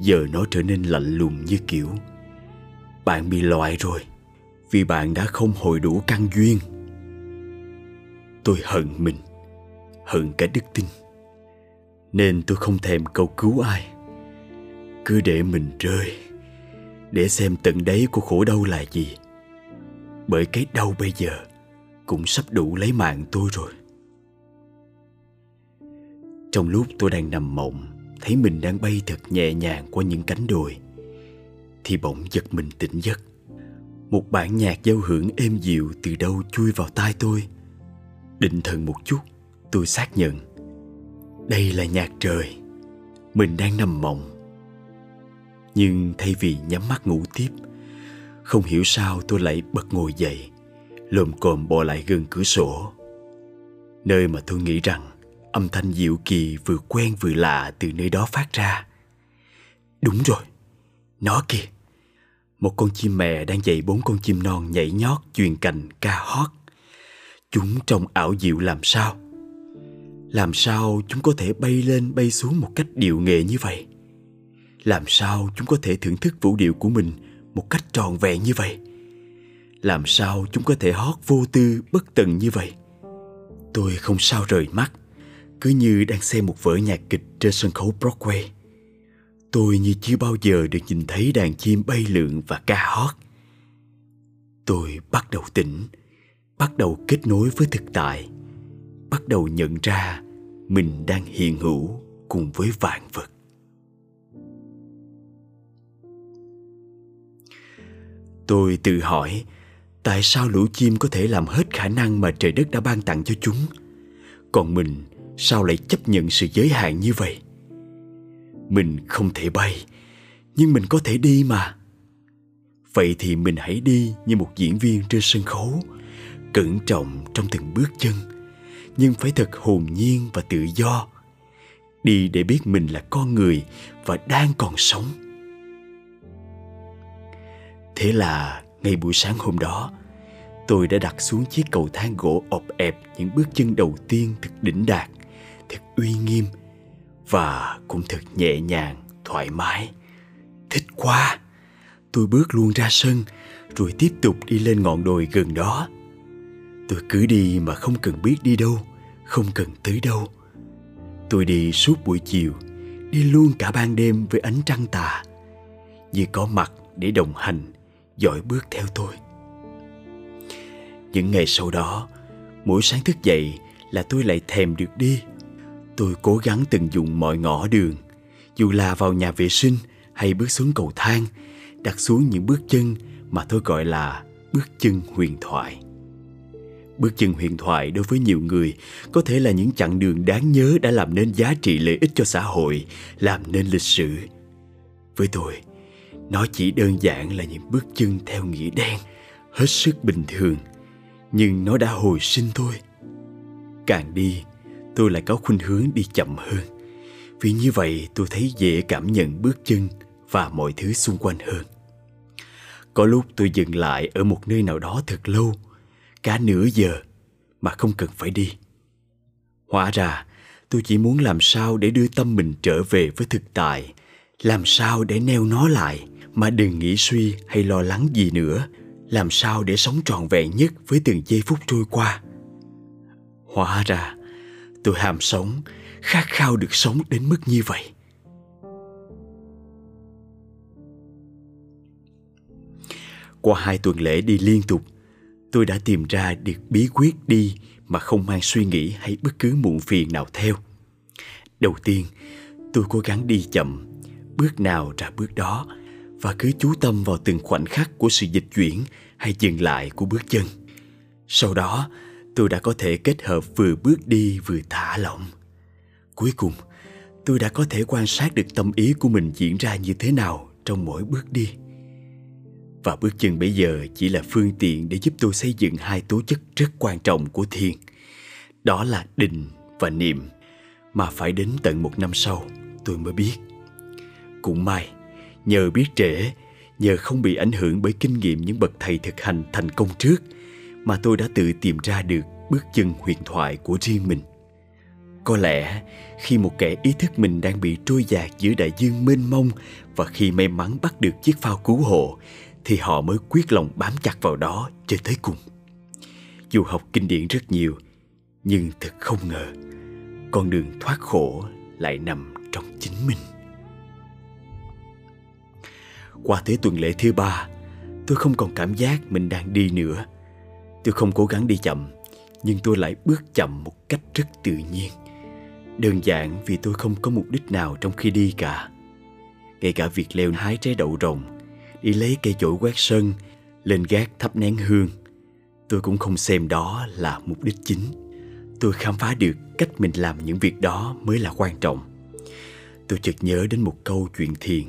Giờ nó trở nên lạnh lùng như kiểu Bạn bị loại rồi Vì bạn đã không hồi đủ căn duyên. Tôi hận mình hận cả đức tin nên tôi không thèm cầu cứu ai. Cứ để mình rơi, để xem tận đáy của khổ đau là gì. Bởi cái đau bây giờ cũng sắp đủ lấy mạng tôi rồi. Trong lúc tôi đang nằm mộng, thấy mình đang bay thật nhẹ nhàng qua những cánh đồi, thì bỗng giật mình tỉnh giấc. Một bản nhạc giao hưởng êm dịu từ đâu chui vào tai tôi. Định thần một chút, Tôi xác nhận. Đây là nhạc trời. Mình đang nằm mộng. Nhưng thay vì nhắm mắt ngủ tiếp, Không hiểu sao tôi lại bật ngồi dậy, Lồm cồm bò lại gần cửa sổ. Nơi mà tôi nghĩ rằng Âm thanh dịu kỳ vừa quen vừa lạ từ nơi đó phát ra. Đúng rồi, Nó kìa. Một con chim mẹ đang dạy bốn con chim non nhảy nhót, chuyền cành, ca hót. Chúng trông ảo diệu làm sao? Làm sao chúng có thể bay lên bay xuống một cách điệu nghệ như vậy? Làm sao chúng có thể thưởng thức vũ điệu của mình một cách tròn vẹn như vậy? Làm sao chúng có thể hót vô tư bất tận như vậy? Tôi không sao rời mắt, cứ như đang xem một vở nhạc kịch trên sân khấu Broadway. Tôi như chưa bao giờ được nhìn thấy đàn chim bay lượn và ca hót. Tôi bắt đầu tỉnh, bắt đầu kết nối với thực tại bắt đầu nhận ra mình đang hiện hữu cùng với vạn vật. Tôi tự hỏi, tại sao lũ chim có thể làm hết khả năng mà trời đất đã ban tặng cho chúng? Còn mình, sao lại chấp nhận sự giới hạn như vậy? Mình không thể bay, nhưng mình có thể đi mà. Vậy thì mình hãy đi như một diễn viên trên sân khấu, cẩn trọng trong từng bước chân nhưng phải thật hồn nhiên và tự do đi để biết mình là con người và đang còn sống Thế là ngay buổi sáng hôm đó Tôi đã đặt xuống chiếc cầu thang gỗ ọp ẹp những bước chân đầu tiên thật đỉnh đạt, thật uy nghiêm và cũng thật nhẹ nhàng, thoải mái. Thích quá! Tôi bước luôn ra sân rồi tiếp tục đi lên ngọn đồi gần đó. Tôi cứ đi mà không cần biết đi đâu, không cần tới đâu. Tôi đi suốt buổi chiều, đi luôn cả ban đêm với ánh trăng tà, như có mặt để đồng hành, dõi bước theo tôi. Những ngày sau đó, mỗi sáng thức dậy là tôi lại thèm được đi. Tôi cố gắng tận dụng mọi ngõ đường, dù là vào nhà vệ sinh hay bước xuống cầu thang, đặt xuống những bước chân mà tôi gọi là bước chân huyền thoại. Bước chân huyền thoại đối với nhiều người có thể là những chặng đường đáng nhớ đã làm nên giá trị lợi ích cho xã hội, làm nên lịch sử. Với tôi, nó chỉ đơn giản là những bước chân theo nghĩa đen, hết sức bình thường – nhưng nó đã hồi sinh tôi. Càng đi tôi lại có khuynh hướng đi chậm hơn. Vì như vậy tôi thấy dễ cảm nhận bước chân và mọi thứ xung quanh hơn. Có lúc tôi dừng lại ở một nơi nào đó thật lâu cả nửa giờ mà không cần phải đi. Hóa ra, tôi chỉ muốn làm sao để đưa tâm mình trở về với thực tại. Làm sao để neo nó lại mà đừng nghĩ suy hay lo lắng gì nữa. Làm sao để sống trọn vẹn nhất với từng giây phút trôi qua. Hóa ra, tôi ham sống, khát khao được sống đến mức như vậy. Qua hai tuần lễ đi liên tục tôi đã tìm ra được bí quyết đi mà không mang suy nghĩ hay bất cứ muộn phiền nào theo đầu tiên tôi cố gắng đi chậm bước nào ra bước đó và cứ chú tâm vào từng khoảnh khắc của sự dịch chuyển hay dừng lại của bước chân. Sau đó, tôi đã có thể kết hợp vừa bước đi vừa thả lỏng. Cuối cùng, tôi đã có thể quan sát được tâm ý của mình diễn ra như thế nào trong mỗi bước đi. Và bước chân bây giờ chỉ là phương tiện để giúp tôi xây dựng hai tố chất rất quan trọng của thiền. Đó là định và niệm, mà phải đến tận một năm sau tôi mới biết. Cũng may, nhờ biết trễ nhờ không bị ảnh hưởng bởi kinh nghiệm những bậc thầy thực hành thành công trước mà tôi đã tự tìm ra được bước chân huyền thoại của riêng mình có lẽ khi một kẻ ý thức mình đang bị trôi dạt giữa đại dương mênh mông và khi may mắn bắt được chiếc phao cứu hộ thì họ mới quyết lòng bám chặt vào đó cho tới cùng. Dù học kinh điển rất nhiều, nhưng thật không ngờ, con đường thoát khổ lại nằm trong chính mình. Qua tới tuần lễ thứ ba, Tôi không còn cảm giác mình đang đi nữa. Tôi không cố gắng đi chậm, Nhưng tôi lại bước chậm một cách rất tự nhiên. Đơn giản vì tôi không có mục đích nào trong khi đi cả. Ngay cả việc leo hái trái đậu rồng Đi lấy cây chổi quét sân Lên gác thắp nén hương Tôi cũng không xem đó là mục đích chính Tôi khám phá được cách mình làm những việc đó mới là quan trọng Tôi chợt nhớ đến một câu chuyện thiền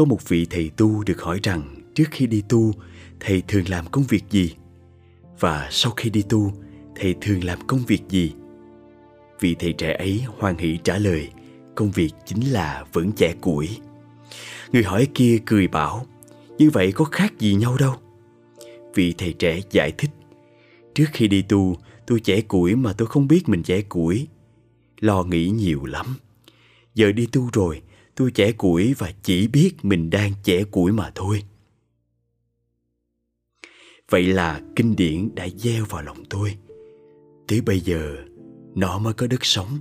có một vị thầy tu được hỏi rằng trước khi đi tu, thầy thường làm công việc gì? Và sau khi đi tu, thầy thường làm công việc gì? Vị thầy trẻ ấy hoan hỷ trả lời, công việc chính là vẫn chẻ củi. Người hỏi kia cười bảo, như vậy có khác gì nhau đâu. Vị thầy trẻ giải thích, trước khi đi tu, tôi trẻ củi mà tôi không biết mình trẻ củi. Lo nghĩ nhiều lắm. Giờ đi tu rồi, tôi trẻ củi và chỉ biết mình đang trẻ củi mà thôi vậy là kinh điển đã gieo vào lòng tôi tới bây giờ nó mới có đất sống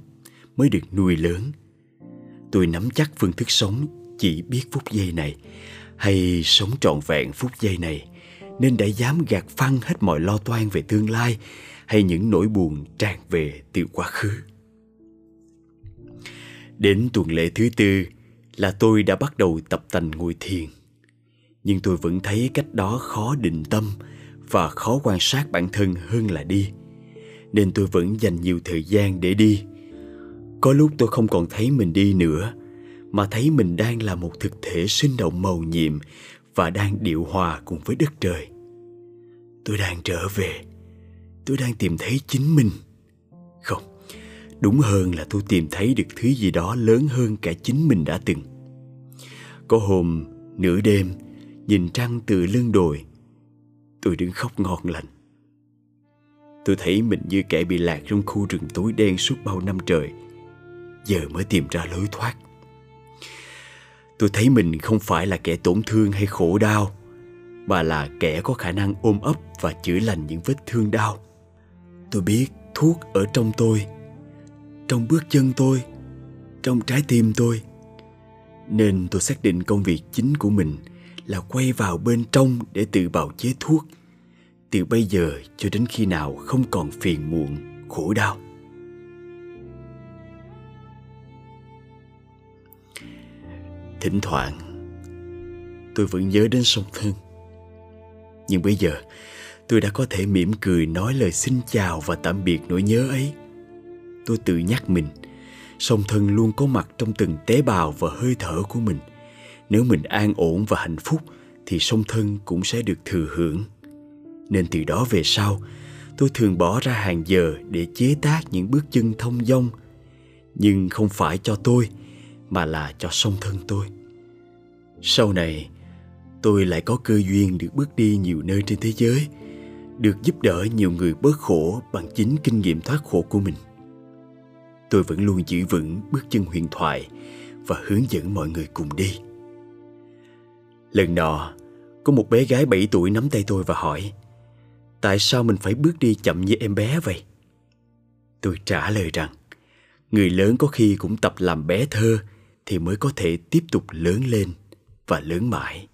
mới được nuôi lớn tôi nắm chắc phương thức sống chỉ biết phút giây này hay sống trọn vẹn phút giây này, nên đã dám gạt phăng hết mọi lo toan về tương lai hay những nỗi buồn tràn về từ quá khứ. Đến tuần lễ thứ tư là tôi đã bắt đầu tập tành ngồi thiền. Nhưng tôi vẫn thấy cách đó khó định tâm và khó quan sát bản thân hơn là đi, nên tôi vẫn dành nhiều thời gian để đi. Có lúc tôi không còn thấy mình đi nữa mà thấy mình đang là một thực thể sinh động màu nhiệm và đang điệu hòa cùng với đất trời. Tôi đang trở về. Tôi đang tìm thấy chính mình. Không, đúng hơn là tôi tìm thấy được thứ gì đó lớn hơn cả chính mình đã từng. Có hôm, nửa đêm, nhìn trăng từ lưng đồi, tôi đứng khóc ngon lành. Tôi thấy mình như kẻ bị lạc trong khu rừng tối đen suốt bao năm trời. Giờ mới tìm ra lối thoát tôi thấy mình không phải là kẻ tổn thương hay khổ đau, mà là kẻ có khả năng ôm ấp và chữa lành những vết thương đau. Tôi biết thuốc ở trong tôi, trong bước chân tôi, trong trái tim tôi. Nên tôi xác định công việc chính của mình là quay vào bên trong để tự bào chế thuốc, từ bây giờ cho đến khi nào không còn phiền muộn, khổ đau. Thỉnh thoảng, tôi vẫn nhớ đến sông thân nhưng bây giờ, tôi đã có thể mỉm cười nói lời xin chào và tạm biệt nỗi nhớ ấy. Tôi tự nhắc mình, sông thân luôn có mặt trong từng tế bào và hơi thở của mình. Nếu mình an ổn và hạnh phúc, thì sông thân cũng sẽ được thừa hưởng. Nên từ đó về sau, tôi thường bỏ ra hàng giờ để chế tác những bước chân thông dong. Nhưng không phải cho tôi mà là cho song thân tôi. Sau này, tôi lại có cơ duyên được bước đi nhiều nơi trên thế giới, được giúp đỡ nhiều người bớt khổ bằng chính kinh nghiệm thoát khổ của mình. Tôi vẫn luôn giữ vững bước chân huyền thoại và hướng dẫn mọi người cùng đi. Lần nọ, có một bé gái 7 tuổi nắm tay tôi và hỏi, tại sao mình phải bước đi chậm như em bé vậy? Tôi trả lời rằng, người lớn có khi cũng tập làm bé thơ thì mới có thể tiếp tục lớn lên và lớn mãi.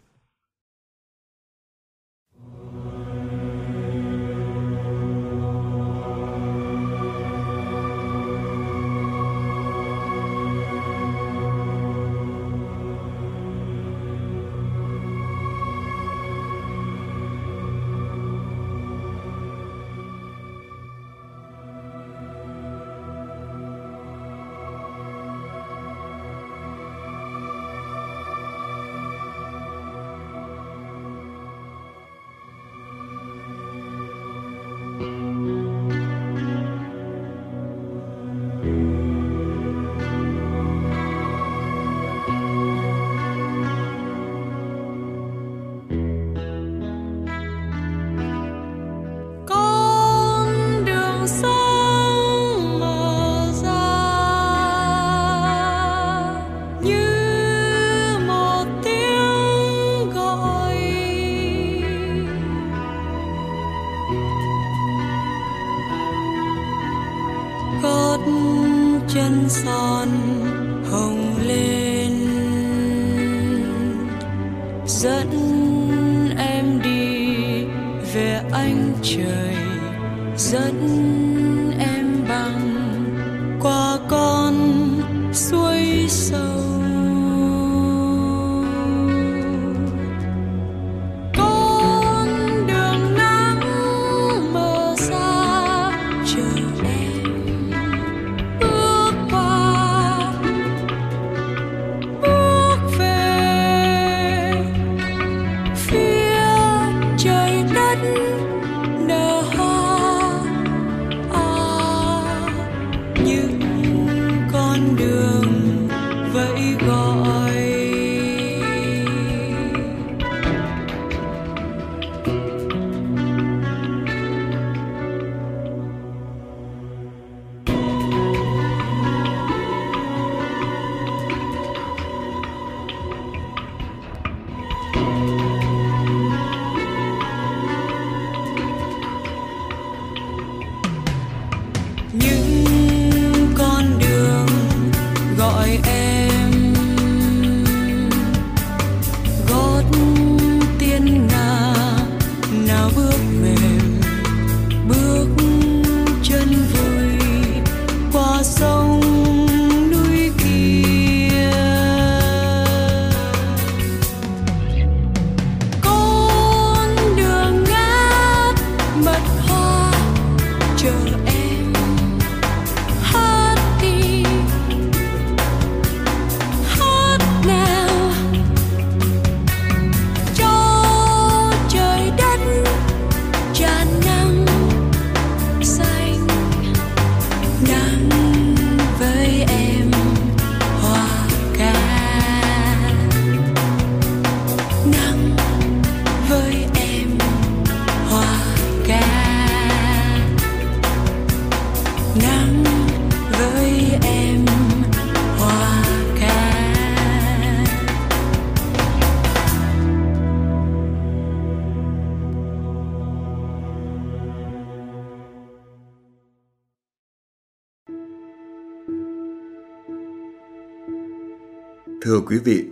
Thưa quý vị,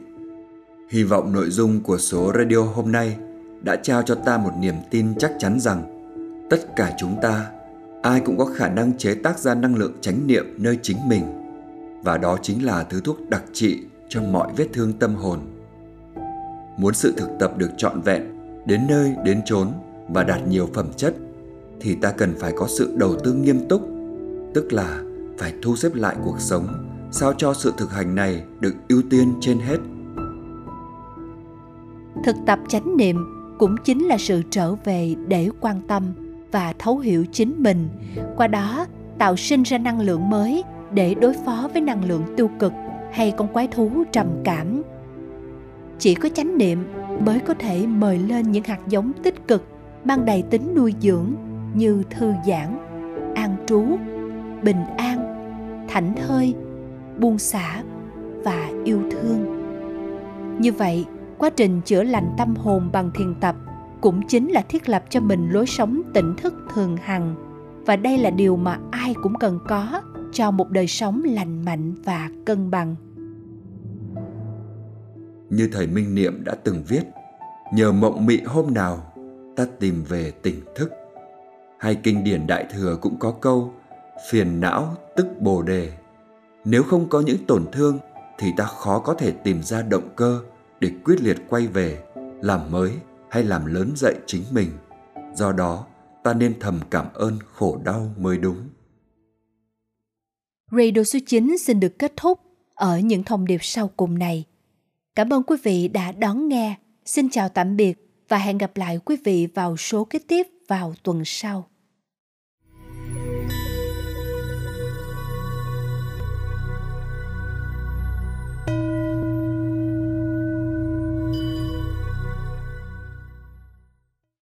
hy vọng nội dung của số radio hôm nay đã trao cho ta một niềm tin chắc chắn rằng tất cả chúng ta ai cũng có khả năng chế tác ra năng lượng chánh niệm nơi chính mình. Và đó chính là thứ thuốc đặc trị cho mọi vết thương tâm hồn. Muốn sự thực tập được trọn vẹn đến nơi đến chốn và đạt nhiều phẩm chất thì ta cần phải có sự đầu tư nghiêm túc tức là phải thu xếp lại cuộc sống sao cho sự thực hành này được ưu tiên trên hết? Thực tập chánh niệm cũng chính là sự trở về để quan tâm và thấu hiểu chính mình. Qua đó, tạo sinh ra năng lượng mới để đối phó với năng lượng tiêu cực hay con quái thú trầm cảm. Chỉ có chánh niệm mới có thể mời lên những hạt giống tích cực, mang đầy tính nuôi dưỡng như thư giãn, an trú, bình an, thảnh thơi buông xả và yêu thương. Như vậy, quá trình chữa lành tâm hồn bằng thiền tập cũng chính là thiết lập cho mình lối sống tỉnh thức thường hằng. Và đây là điều mà ai cũng cần có cho một đời sống lành mạnh và cân bằng. Như thầy minh niệm đã từng viết, nhờ mộng mị hôm nào, ta tìm về tỉnh thức. Hay kinh điển đại thừa cũng có câu, phiền não tức bồ đề nếu không có những tổn thương, thì ta khó có thể tìm ra động cơ để quyết liệt quay về, làm mới hay làm lớn dậy chính mình do đó, ta nên thầm cảm ơn khổ đau mới đúng Radio số 9 xin được kết thúc ở những thông điệp sau cùng này. Cảm ơn quý vị đã đón nghe. Xin chào tạm biệt và hẹn gặp lại quý vị vào số kế tiếp vào tuần sau.